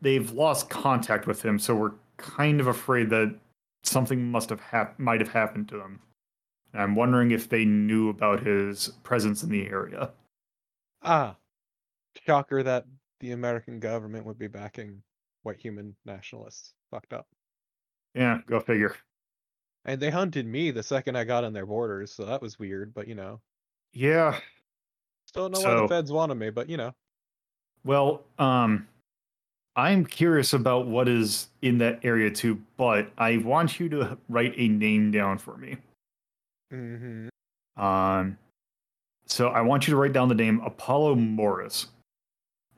They've lost contact with him, so we're kind of afraid that something must have hap- might have happened to them. And I'm wondering if they knew about his presence in the area. Ah, shocker that the American government would be backing white human nationalists. Fucked up. Yeah, go figure. And they hunted me the second I got on their borders, so that was weird. But you know, Yeah, still don't know why the feds wanted me. But you know, Well, um, I'm curious about what is in that area too, but I want you to write a name down for me. Mm-hmm. Um, so I want you to write down the name Apollo Morris.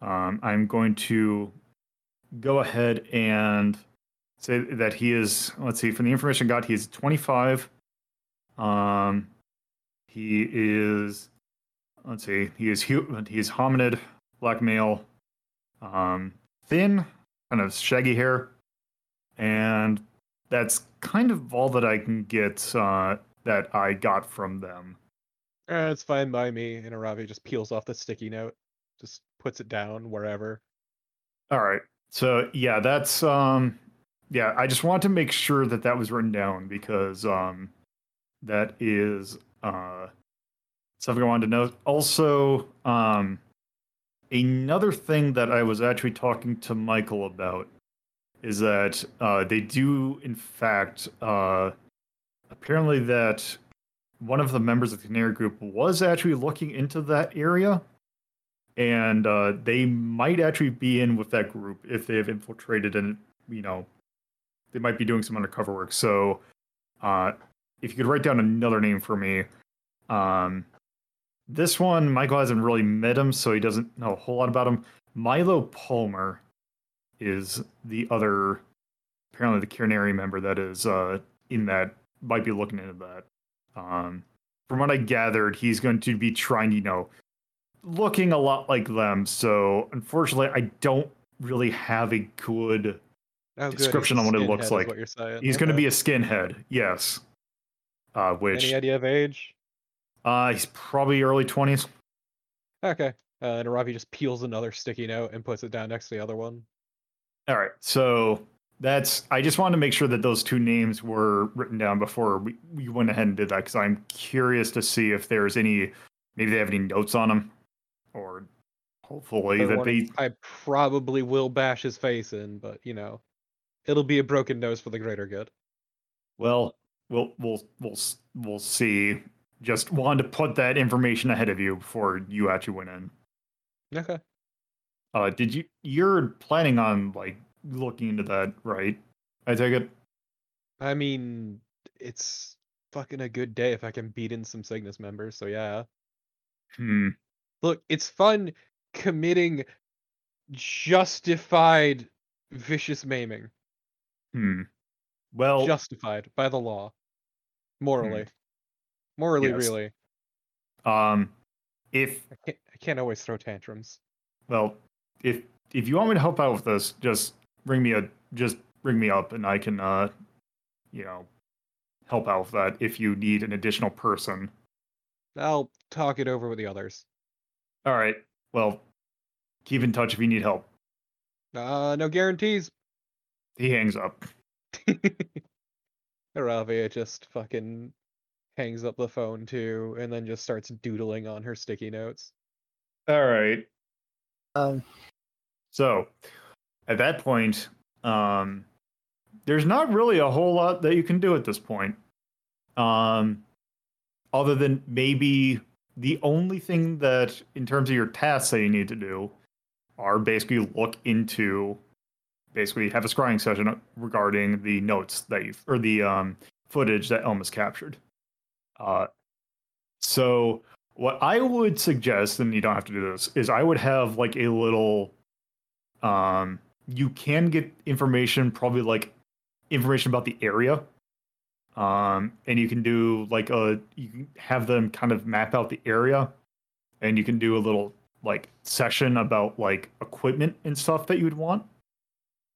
Um, I'm going to go ahead and say that he is. Let's see. From the information I got, he is 25. Um, he is. Let's see. He is hu- he is hominid, black male, um, thin, kind of shaggy hair, and that's kind of all that I can get. Uh, that I got from them. eh, it's fine by me. And Aravi just peels off the sticky note, just puts it down wherever. All right. So yeah, that's um yeah, I just want to make sure that that was written down because um that is uh something I wanted to know. Also, um another thing that I was actually talking to Michael about is that uh they do in fact uh apparently that one of the members of the Canary group was actually looking into that area and uh, they might actually be in with that group if they have infiltrated and you know they might be doing some undercover work so uh, if you could write down another name for me. Um, this one, Michael hasn't really met him, so he doesn't know a whole lot about him. Milo Palmer is the other, apparently the Canary member that is uh, in that, might be looking into that. Um, from what I gathered, he's going to be trying, to, you know, looking a lot like them. So unfortunately, I don't really have a good Oh, description he's on what it looks like. What. He's going to be a skinhead, yes. Uh, which Any idea of age? Uh, he's probably early twenties. Okay. Uh, and Aravi just peels another sticky note and puts it down next to the other one. All right, so that's. I just wanted to make sure that those two names were written down before we, we went ahead and did that because I'm curious to see if there's any, maybe they have any notes on them, or hopefully that they. I probably will bash his face in, but you know, it'll be a broken nose for the greater good. Well, we'll we'll we'll we'll see. Just wanted to put that information ahead of you before you actually went in. Okay. Uh, did you? You're planning on like looking into that, right? I take it. I mean, it's fucking a good day if I can beat in some Cygnus members. So yeah. Hmm. Look, it's fun committing justified vicious maiming. Hmm. Well, Justified by the law. Morally. Morally, Yes. really. um, if I can't, I can't always throw tantrums. well, if if you want me to help out with this, just bring me a just bring me up, and I can uh, you know, help out with that if you need an additional person. I'll talk it over with the others. All right. Well, keep in touch if you need help. Uh, no guarantees. He hangs up. *laughs* Aravia just fucking hangs up the phone too, and then just starts doodling on her sticky notes. All right. Um, So, at that point, um, there's not really a whole lot that you can do at this point. Um, other than maybe the only thing that, in terms of your tasks that you need to do, are basically look into, basically have a scrying session regarding the notes that you've, or the um, footage that Elmas captured. Uh, so, what I would suggest, and you don't have to do this, is I would have like a little um you can get information probably like information about the area. Um and you can do like a you can have them kind of map out the area. And you can do a little like session about like equipment and stuff that you would want.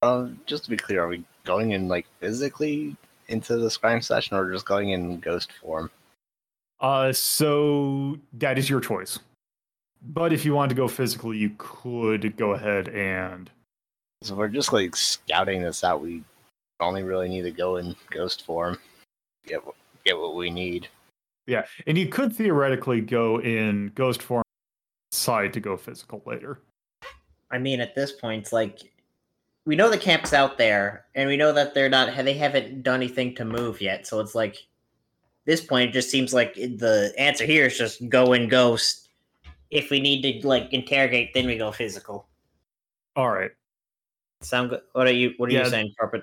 Uh, just to be clear, are we going in like physically into the scrying session, or just going in ghost form? Uh so that is your choice but if you want to go physical you could go ahead and So we're just like scouting this out. We only really need to go in ghost form. Get get what we need. yeah and you could theoretically go in ghost form side to go physical later I mean, at this point, it's like we know the camp's out there, and we know that they're not they haven't done anything to move yet. So it's like this point, it just seems like the answer here is just go and ghost. If we need to like interrogate, then we go physical. all right Sound good? What are you? What are Yeah. you saying, Carpet?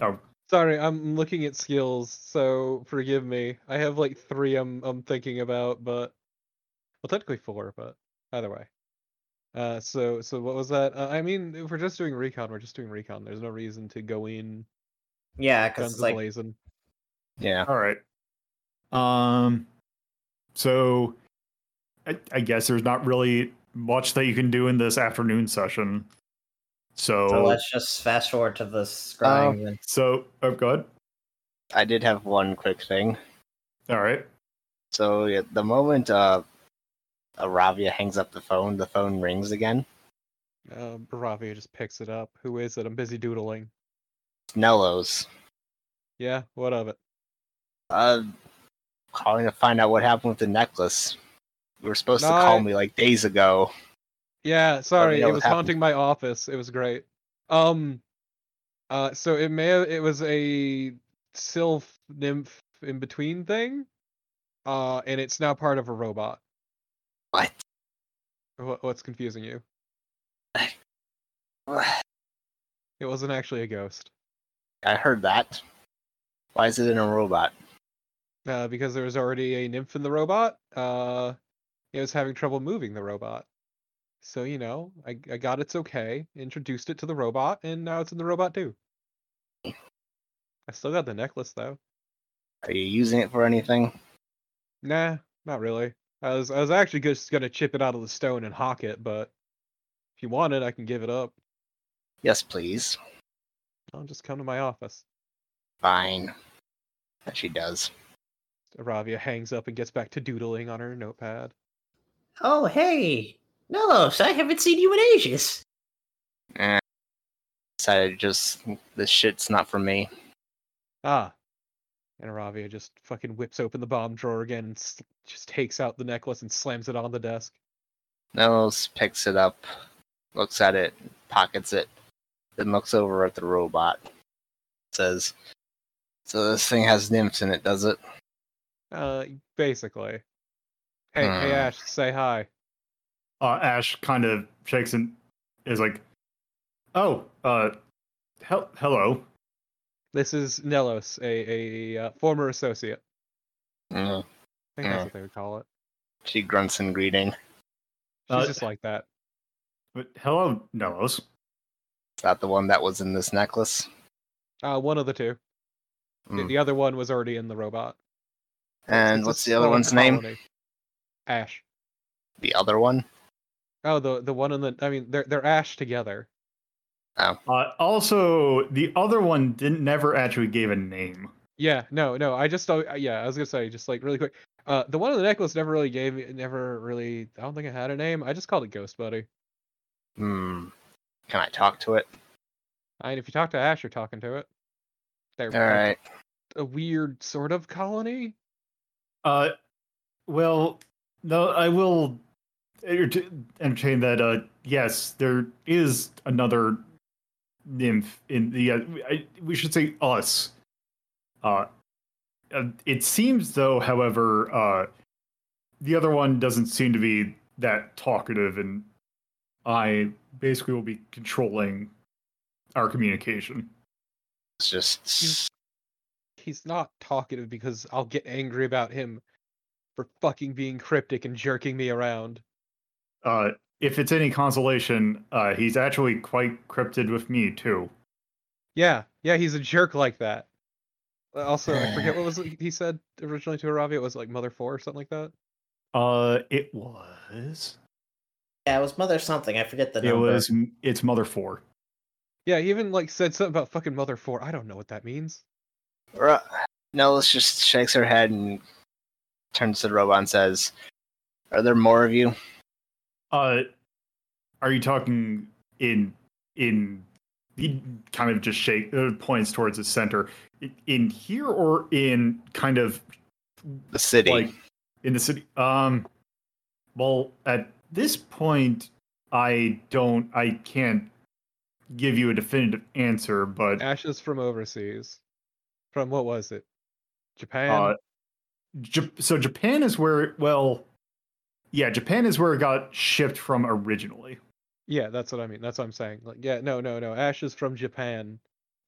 oh Sorry, I'm looking at skills, so forgive me. I have like three I'm I'm thinking about, but well, technically four, but either way. Uh, so so what was that? Uh, I mean, if we're just doing recon, we're just doing recon. There's no reason to go in Yeah, because like blazing. Yeah. All right. Um. So, I, I guess there's not really much that you can do in this afternoon session. So, so. Let's just fast forward to the scrying. then. so oh, go ahead. I did have one quick thing. All right. So yeah, the moment uh, Aravia hangs up the phone, the phone rings again. Uh, Baravia just picks it up. Who is it? I'm busy doodling. Nello's. Yeah, what of it? Uh, calling to find out what happened with the necklace. You were supposed to call I- me like days ago. Yeah, sorry, it was happened. haunting my office. It was great. Um, uh, so it may have, it was a sylph nymph in between thing, uh, and it's now part of a robot. What? What, what's confusing you? *sighs* It wasn't actually a ghost. I heard that. Why is it in a robot? Uh, because there was already a nymph in the robot. Uh, it was having trouble moving the robot. So you know, I, I got its okay, introduced it to the robot, and now it's in the robot too. I still got the necklace though. Are you using it for anything? Nah, not really. I was I was actually just gonna chip it out of the stone and hawk it, but if you want it, I can give it up. Yes, please. I'll just come to my office. Fine. She does. Aravia hangs up and gets back to doodling on her notepad. Oh, hey, Nelos, I haven't seen you in ages. Eh. Decided just this shit's not for me. Ah. And Aravia just fucking whips open the bomb drawer again and s- just takes out the necklace and slams it on the desk. Nels picks it up, looks at it, pockets it, then looks over at the robot. Says, "So this thing has nymphs in it, does it?" Uh, basically. Hey, hey, Hmm. Ash, say hi. Uh, Ash kind of shakes and is like, "Oh, uh, hel- hello." This is Nelos, a a uh, former associate. Mm. I think that's Hmm. what they would call it. She grunts in greeting. She's Uh, just like that. But hello, Nelos. Is that the one that was in this necklace? Uh, one of the two. The- Hmm. The other one was already in the robot. And It's what's the other small one's name? Ash. The other one? Oh, the the one in the. I mean, they're they're Ash together. Uh, also, the other one didn't never actually gave a name. Yeah, no, no. I just don't. Yeah, I was gonna say just like really quick. Uh, the one in the necklace never really gave me. Never really. I don't think it had a name. I just called it Ghost Buddy. Hmm. Can I talk to it? I mean, if you talk to Ash, you're talking to it. They're All right. a weird sort of colony. Uh, well, no, I will entertain that. Uh, yes, there is another nymph in the. Uh, I, we should say us. Uh, uh, it seems though, however, uh, the other one doesn't seem to be that talkative, and I basically will be controlling our communication. It's just He's not talkative because I'll get angry about him for fucking being cryptic and jerking me around. Uh, if it's any consolation, uh, he's actually quite cryptid with me too. Yeah, yeah, he's a jerk like that. Uh, Also, I forget what was *sighs* he said originally to Aravia. It was like Mother Four or something like that. Uh, it was. Yeah, it was Mother something. I forget the name. It number. was. It's Mother Four. Yeah, he even like said something about fucking Mother Four. I don't know what that means. Ru- Nellis just shakes her head and turns to the robot and says, "Are there more of you?" Uh, are you talking in in? He kind of just shake uh, points towards the center. In here or in kind of The city. like in the city. Um, well, at this point, I don't. I can't give you a definitive answer, but Ashes from overseas. From what was it? Japan. Uh, J- so Japan is where well, yeah, Japan is where it got shipped from originally. yeah, that's what I mean. That's what I'm saying. Like, yeah, no, no, no. Ash is from Japan.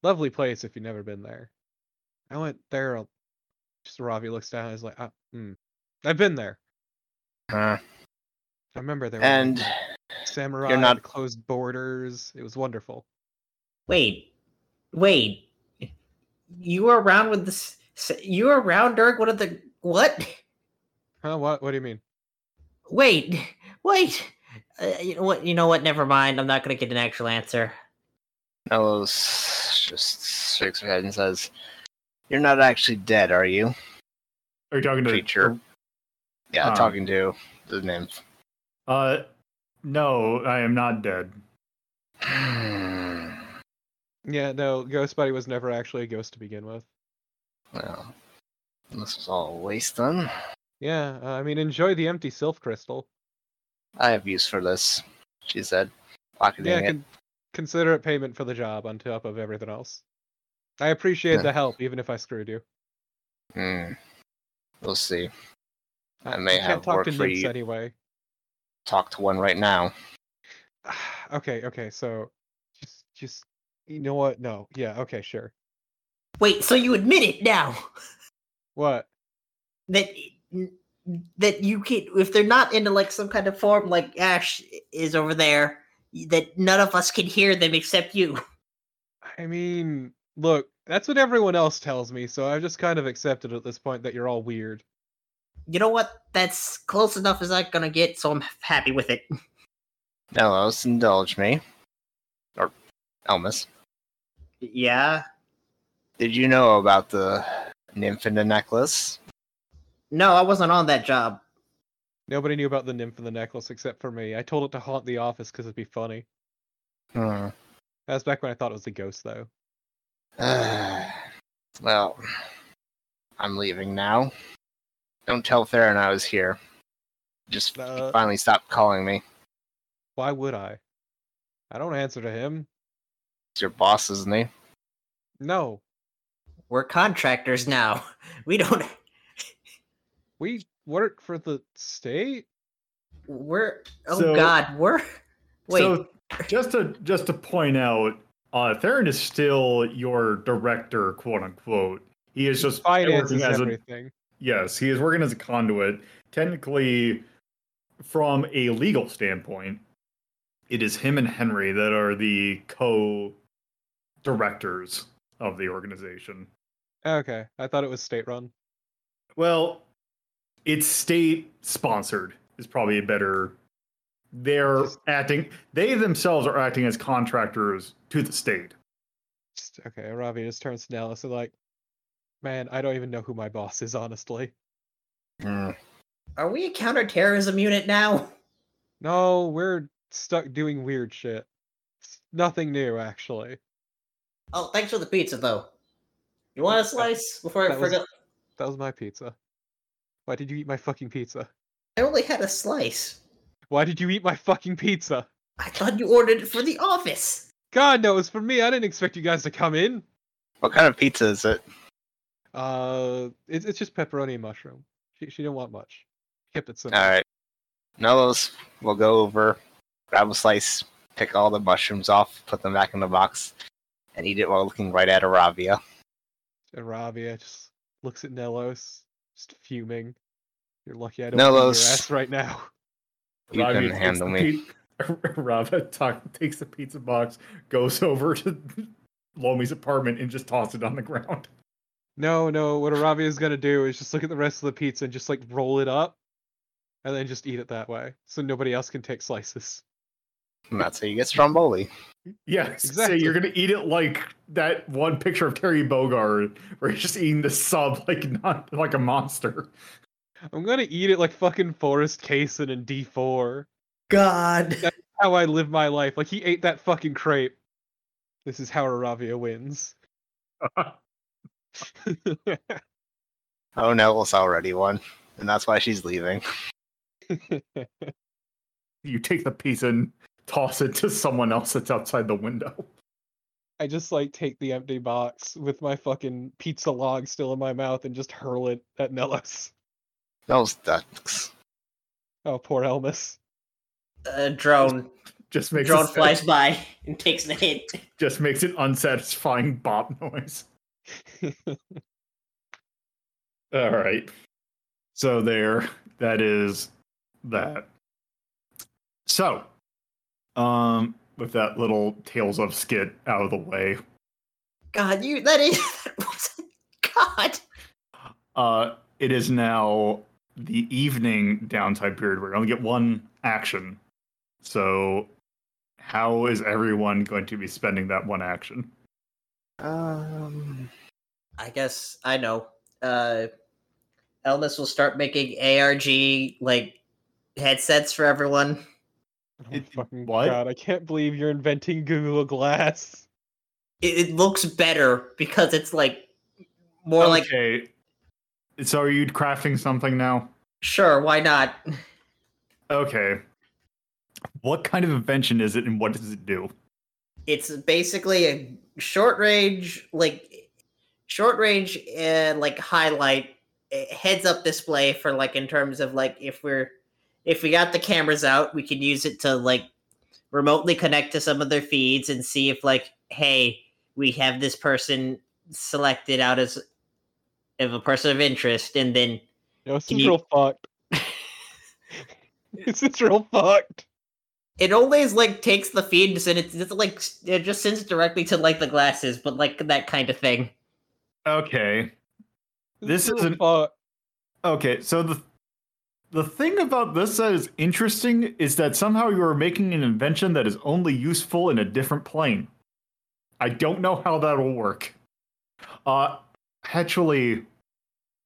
Lovely place if you've never been there. I went there. a- Just Ravi looks down. and is like, ah, hmm. I've been there. Huh. I remember there. were and samurai, not- closed borders. It was wonderful. Wait, wait. You were around with this. You were around during one of the what? Huh? What? What do you mean? Wait, wait. Uh, you know what? You know what? Never mind. I'm not going to get an actual answer. Nellis just shakes her head and says, "You're not actually dead, are you?" Are you talking to Creature. Yeah, Um, talking to the nymph. Uh, no, I am not dead. *sighs* *sighs* *sighs* Yeah, no. Ghost Buddy was never actually a ghost to begin with. well, this was all a waste then. Yeah, uh, I mean, enjoy the empty sylph crystal. I have use for this, she said, pocketing Yeah, it. con- consider it payment for the job on top of everything else. I appreciate the help, even if I screwed you. Hmm. We'll see. I Uh, may have talk work to for you. anyway. Talk to one right now. *sighs* okay, okay, so just, just, you know what? No, yeah, okay, sure. Wait, so you admit it now? What? that that you can if they're not into like some kind of form like Ash is over there, that none of us can hear them except you. I mean, look, that's what everyone else tells me, so I've just kind of accepted at this point that you're all weird. You know what? That's close enough as I'm gonna get, so I'm happy with it. Nelos, indulge me. Or Elmas. Yeah. Did you know about the nymph in the necklace? No, I wasn't on that job. Nobody knew about the nymph and the necklace except for me. I told it to haunt the office because it'd be funny. Hmm. That's back when I thought it was a ghost, though. *sighs* well, I'm leaving now. Don't tell Farron I was here. Just Uh, finally stop calling me. Why would I? I don't answer to him. It's your boss's isn't? No, We're contractors now. *laughs* We don't. we work for the state. We're. Oh So- God, we're. *laughs* Wait. So just to just to point out, uh, Theron is still your director, quote unquote. He is just Finances working as a yes, he is working as a conduit. Technically, from a legal standpoint, it is him and Henry that are the co-directors of the organization. Okay, I thought it was state run. Well, it's state sponsored is probably a better. They're Just- acting. They themselves are acting as contractors to the state. Just, okay, Ravi just turns to Nellis and like, man, I don't even know who my boss is, honestly. Hmm. Are we a counterterrorism unit now? No, we're stuck doing weird shit. It's nothing new, actually. Oh, thanks for the pizza, though. You want a slice before I that was- forget? That was my pizza. Why did you eat my fucking pizza? I only had a slice. Why did you eat my fucking pizza? I thought you ordered it for the office. God, no, it was for me. I didn't expect you guys to come in. What kind of pizza is it? Uh, it's it's just pepperoni and mushroom. She she didn't want much. Kept it simple. All right. Nelos, we'll go over, grab a slice, pick all the mushrooms off, put them back in the box, and eat it while looking right at Aravia. And Ravia just looks at Nelos, just fuming. You're lucky I don't see your Nelos. ass right now. *laughs* You Ravi can takes handle the me. pi- *laughs* Rava takes the pizza box, goes *laughs* over to Lomi's apartment, and just tosses it on the ground. No, no. What Aravia is gonna do is just look at the rest of the pizza and just like roll it up, and then just eat it that way, so nobody else can take slices. And that's how you get Stromboli. Yes, Exactly. say you're gonna eat it like that one picture of Terry Bogard, where he's just eating the sub like not like a monster. I'm gonna eat it like fucking Forrest Kaysen in D4. God. How I live my life. Like he ate that fucking crepe. This is how Aravia wins. *laughs* Oh, Nelos already won, and that's why she's leaving. *laughs* You take the pizza and toss it to someone else that's outside the window. I just like take the empty box with my fucking pizza log still in my mouth and just hurl it at Nellis. Those ducks. Oh, poor Elmas. A drone. Just makes drone flies by *laughs* and takes the hit. just makes an unsatisfying bop noise. *laughs* All right. So there, that is that. So, um, with that little Tales of skit out of the way, God, you. That is. *laughs* God. uh, it is now the evening downtime period where you only get one action. So, how is everyone going to be spending that one action? Um, I guess I know. Uh, Elmas will start making ARG like headsets for everyone. Oh fucking what? god, I can't believe you're inventing Google Glass. It, it looks better because it's like more like okay. So, are you crafting something now? sure, why not? Okay. What kind of invention is it and what does it do? It's basically a short range like short range and like highlight eh, heads up display for like in terms of like if we're if we got the cameras out, we can use it to like remotely connect to some of their feeds and see if like hey, we have this person selected out as of a person of interest and then Yo, this is you- real fucked. *laughs* this is real fucked. It always like takes the feed and send it, it's like it just sends it directly to like the glasses, but like that kind of thing. Okay. This real isn't- fucked. Okay, so the the thing about this that is interesting is that somehow you are making an invention that is only useful in a different plane. I don't know how that'll work. Uh actually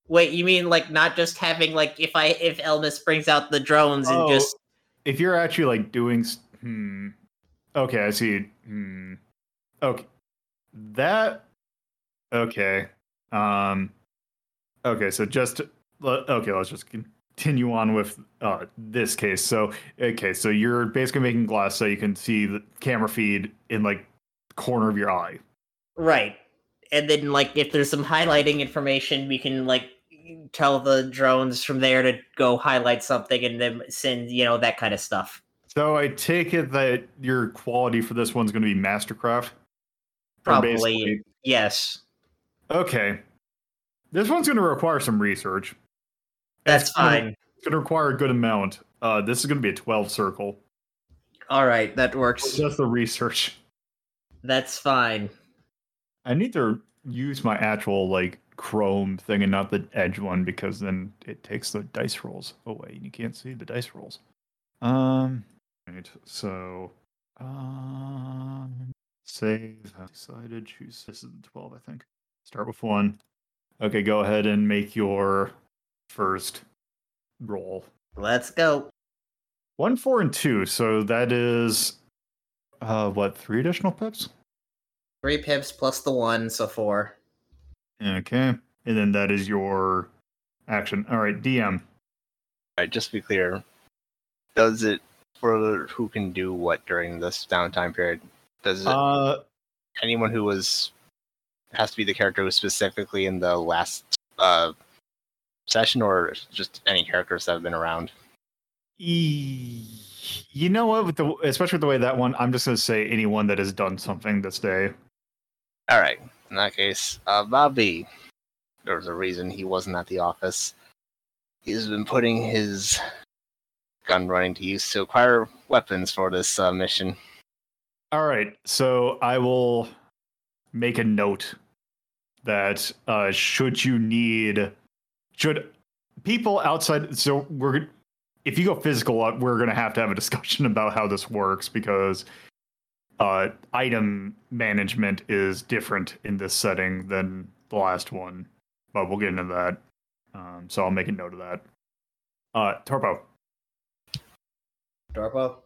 Wait, you mean like not just having like if I if Elmas brings out the drones and Oh, just if you're actually like doing hmm. Okay i see. Hmm. Okay. That okay. Um okay so just okay let's just continue on with uh this case so okay so you're basically making glass so you can see the camera feed in like the corner of your eye right, and then like if there's some highlighting information, we can like tell the drones from there to go highlight something and then send you know that kind of stuff. so i take it that your quality for this one's going to be mastercraft Probably yes. Okay. This one's going to require some research. That's It's gonna- fine. It's going to require a good amount. Uh, this is going to be a 12 circle. All right, that works. Just the research. That's fine. I need to use my actual like Chrome thing and not the Edge one because then it takes the dice rolls away and you can't see the dice rolls. Um. Right. So. Um. Save. I've decided. Choose. This is the 12, I think. Start with one. Okay. Go ahead and make your first roll. Let's go. One, four, and two. So that is. Uh, what? Three additional pips? Three pips plus the one, so four. Okay. And then that is your action. All right, DM. Alright, just to be clear, does it for who can do what during this downtime period? Does it Uh, anyone who was has to be the character who was specifically in the last uh session or just any characters that have been around? you know what? With the especially with the way that one, I'm just gonna say anyone that has done something this day. Alright, in that case, uh Bobby. There's a reason he wasn't at the office. He's been putting his gun running to use to acquire weapons for this uh, mission. All right, so I will make a note that uh, should you need, should people outside, so we're if you go physical, uh, we're gonna have to have a discussion *laughs* about how this works because uh, item management is different in this setting than the last one, but we'll get into that. Um, so I'll make a note of that. Uh, Torpo. Dorpo.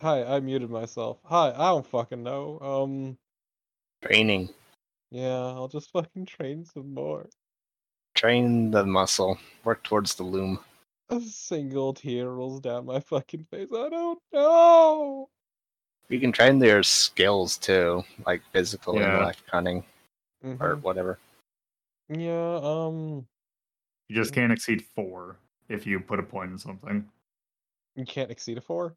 Hi, I muted myself. Hi, I don't fucking know. Um, Training. yeah, I'll just *laughs* fucking train some more. Train the muscle. Work towards the loom. A single tear rolls down my fucking face. I don't know. You can train their skills too, like physical, Yeah. intellect, cunning, or Mhm. whatever. Yeah, um, You just can't exceed four if you put a point in something. you can't exceed a four.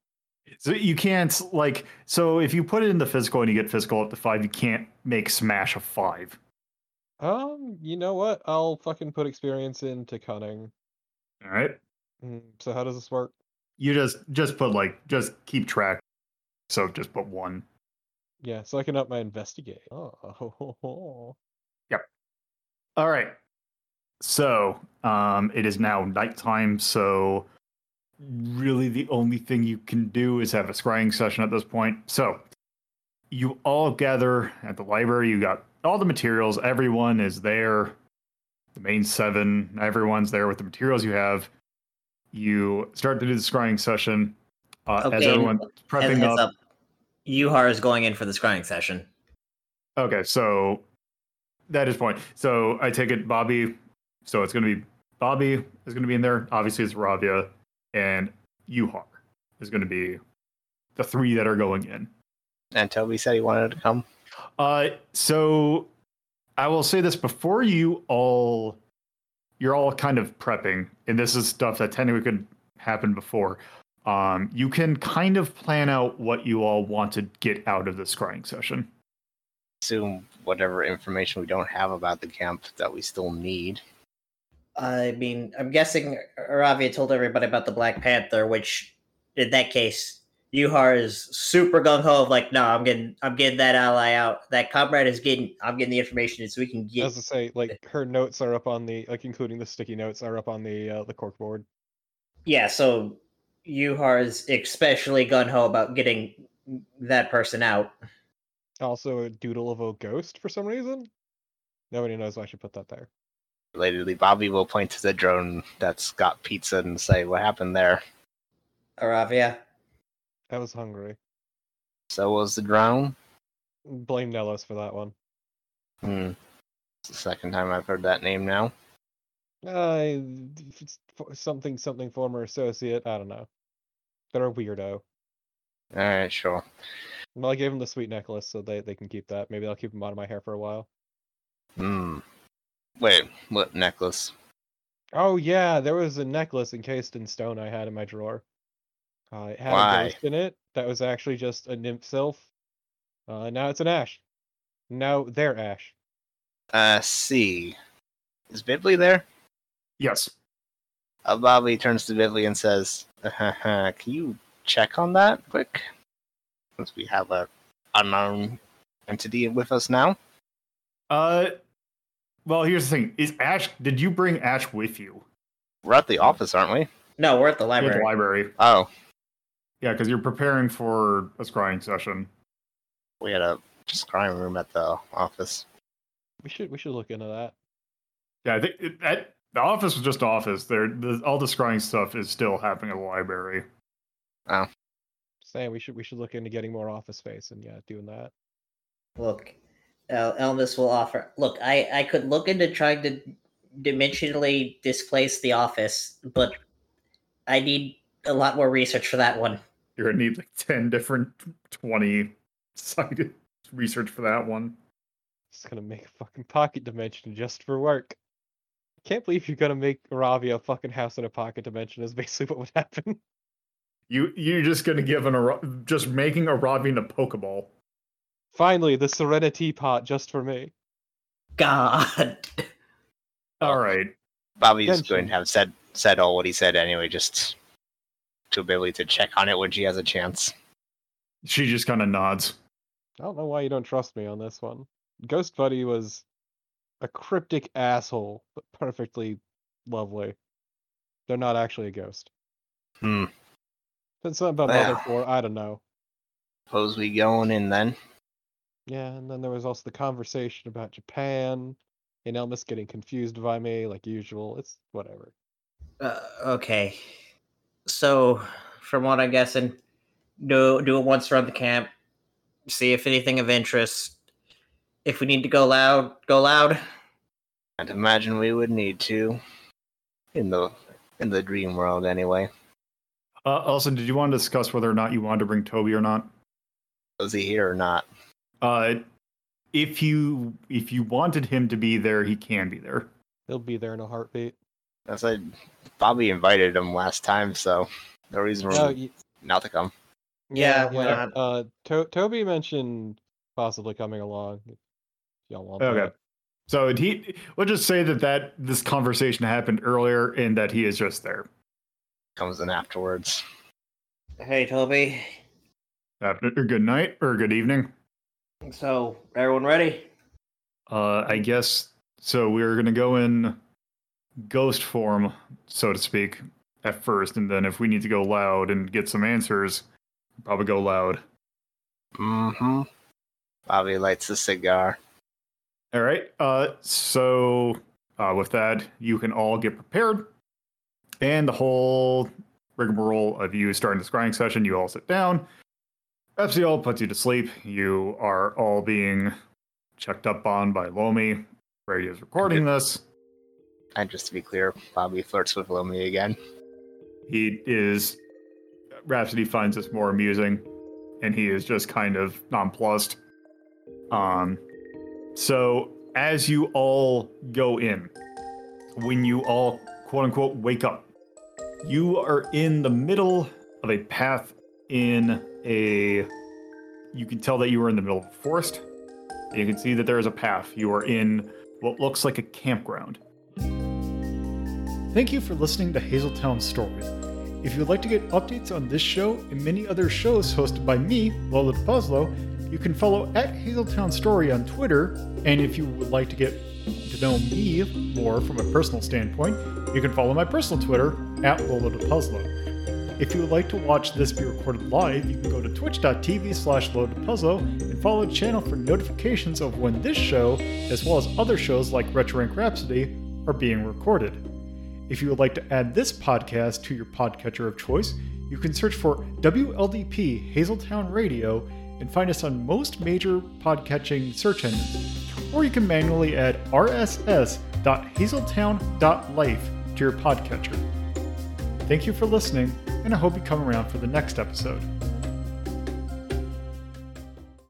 So you can't like so if you put it in the physical and you get physical up to five, you can't make smash a five. Um, you know what? I'll fucking put experience into cunning. All right. Mm, So how does this work? You just just put like just keep track. So just put one. Yeah, so I can up my investigate. Oh, *laughs* Yep. All right. So um it is now nighttime, so really the only thing you can do is have a scrying session at this point. So you all gather at the library, you got all the materials, everyone is there. The main seven, everyone's there with the materials you have. You start to do the scrying session. Uh, as Okay, and everyone's prepping heads up. up. Yuhar is going in for the scrying session. Okay, so that is point. So I take it Bobby. So it's going to be Bobby is going to be in there. Obviously, it's Ravia and Yuhar is going to be the three that are going in. And Toby said he wanted to come. Uh, so I will say this before you all, you're all kind of prepping, and this is stuff that technically could happen before. Um, you can kind of plan out what you all want to get out of the scrying session. Assume whatever information we don't have about the camp that we still need. I mean, I'm guessing Aravia told everybody about the Black Panther, which in that case, Yuhar is super gung ho of like, no, I'm getting, I'm getting that ally out. That comrade is getting, I'm getting the information so we can get. As I say, like her notes are up on the like, including the sticky notes are up on the uh, the cork board. Yeah, so Yuhar is especially gun ho about getting that person out. Also, a doodle of a ghost for some reason. Nobody knows why I should put that there. Relatedly, Bobby will point to the drone that's got pizza and say, "What happened there?" Aravia. I was hungry. So was the drone. Blame Nellos for that one. Hmm. It's the second time I've heard that name now. Uh, if it's fo- something something former associate. I don't know. They're a weirdo. All right, sure. Well, I gave them the sweet necklace, so they they can keep that. Maybe I'll keep them out of my hair for a while. Hmm. Wait, what necklace? Oh yeah, there was a necklace encased in stone I had in my drawer. Uh, it had Why? a ghost in it that was actually just a nymph sylph. Uh, now it's an ash. Now they're ash. Uh, see. Is Bibly there? Yes. Uh, Bobby turns to Bibly and says, "Can you check on that quick? Since we have a unknown entity with us now." Uh, well, here's the thing: is Ash? Did you bring Ash with you? We're at the office, aren't we? No, we're at the At the library. library. Oh, Yeah, because you're preparing for a scrying session. we had a scrying room at the office. We should we should look into that. Yeah, I think it, that the office was just office. There, the, all the scrying stuff is still happening at the library. Oh, saying we should we should look into getting more office space and yeah, doing that. Look, uh, Elmas will offer. Look, I I could look into trying to dimensionally displace the office, but I need a lot more research for that one. You're gonna need like ten different, twenty sided *laughs* research for that one. Just gonna make a fucking pocket dimension just for work. I Can't believe you're gonna make Aravia a fucking house in a pocket dimension is *laughs* basically what would happen. You you're just gonna give an Ara- just making a Robin a Pokeball. Finally, the Serenity pot just for me. God. All right. Bobby's Genshin. going to have said said all what he said anyway, just to be to check on it when she has a chance. She just kind of nods. I don't know why you don't trust me on this one. Ghost Buddy was a cryptic asshole, but perfectly lovely. They're not actually a ghost. Hmm. Said something about Well. Mother Four, I don't know. Suppose we going in then. Yeah, and then there was also the conversation about Japan, and Elmas getting confused by me, like usual. It's whatever. Uh, okay. So, from what I'm guessing, do do it once around the camp. See if anything of interest. If we need to go loud, go loud. I'd imagine we would need to. In the in the dream world anyway. Uh, also, did you want to discuss whether or not you wanted to bring Toby or not? Was he here or not? Uh, if you if you wanted him to be there, he can be there. He'll be there in a heartbeat. I said Bobby invited him last time, so no reason for No, him y- not to come. Yeah, why yeah. not? Uh, to- Toby mentioned possibly coming along. If y'all want Okay. that. So he, we'll just say that that this conversation happened earlier, and that he is just there. Comes in afterwards. Hey, Toby. After good night or good evening. So, everyone ready? Uh, I guess so. We're gonna go in ghost form, so to speak, at first, and then if we need to go loud and get some answers, probably go loud. Mm-hmm. Bobby lights a cigar. All right. Uh, so uh, with that, you can all get prepared, and the whole rigmarole of you starting the scrying session. You all sit down. Epsiol puts you to sleep. You are all being checked up on by Lomi. Radio is recording this. And just to be clear, Bobby flirts with Lomi again. He is. Rhapsody finds this more amusing, and he is just kind of nonplussed. Um, so as you all go in, when you all quote unquote wake up, you are in the middle of a path in a. You can tell that you are in the middle of a forest. You can see that there is a path. You are in what looks like a campground. Thank you for listening to Hazeltown Story. If you'd like to get updates on this show and many other shows hosted by me, Lola Puzzlo, you can follow at Hazeltown Story on Twitter. And if you would like to get to know me more from a personal standpoint, you can follow my personal Twitter at Lola Puzzlo. If you would like to watch this be recorded live, you can go to twitch.tv slash loadedpuzzle and follow the channel for notifications of when this show, as well as other shows like Retro Rhapsody, are being recorded. If you would like to add this podcast to your podcatcher of choice, you can search for WLDP Hazeltown Radio and find us on most major podcatching search engines. Or you can manually add rss.hazeltown.life to your podcatcher. Thank you for listening, and I hope you come around for the next episode.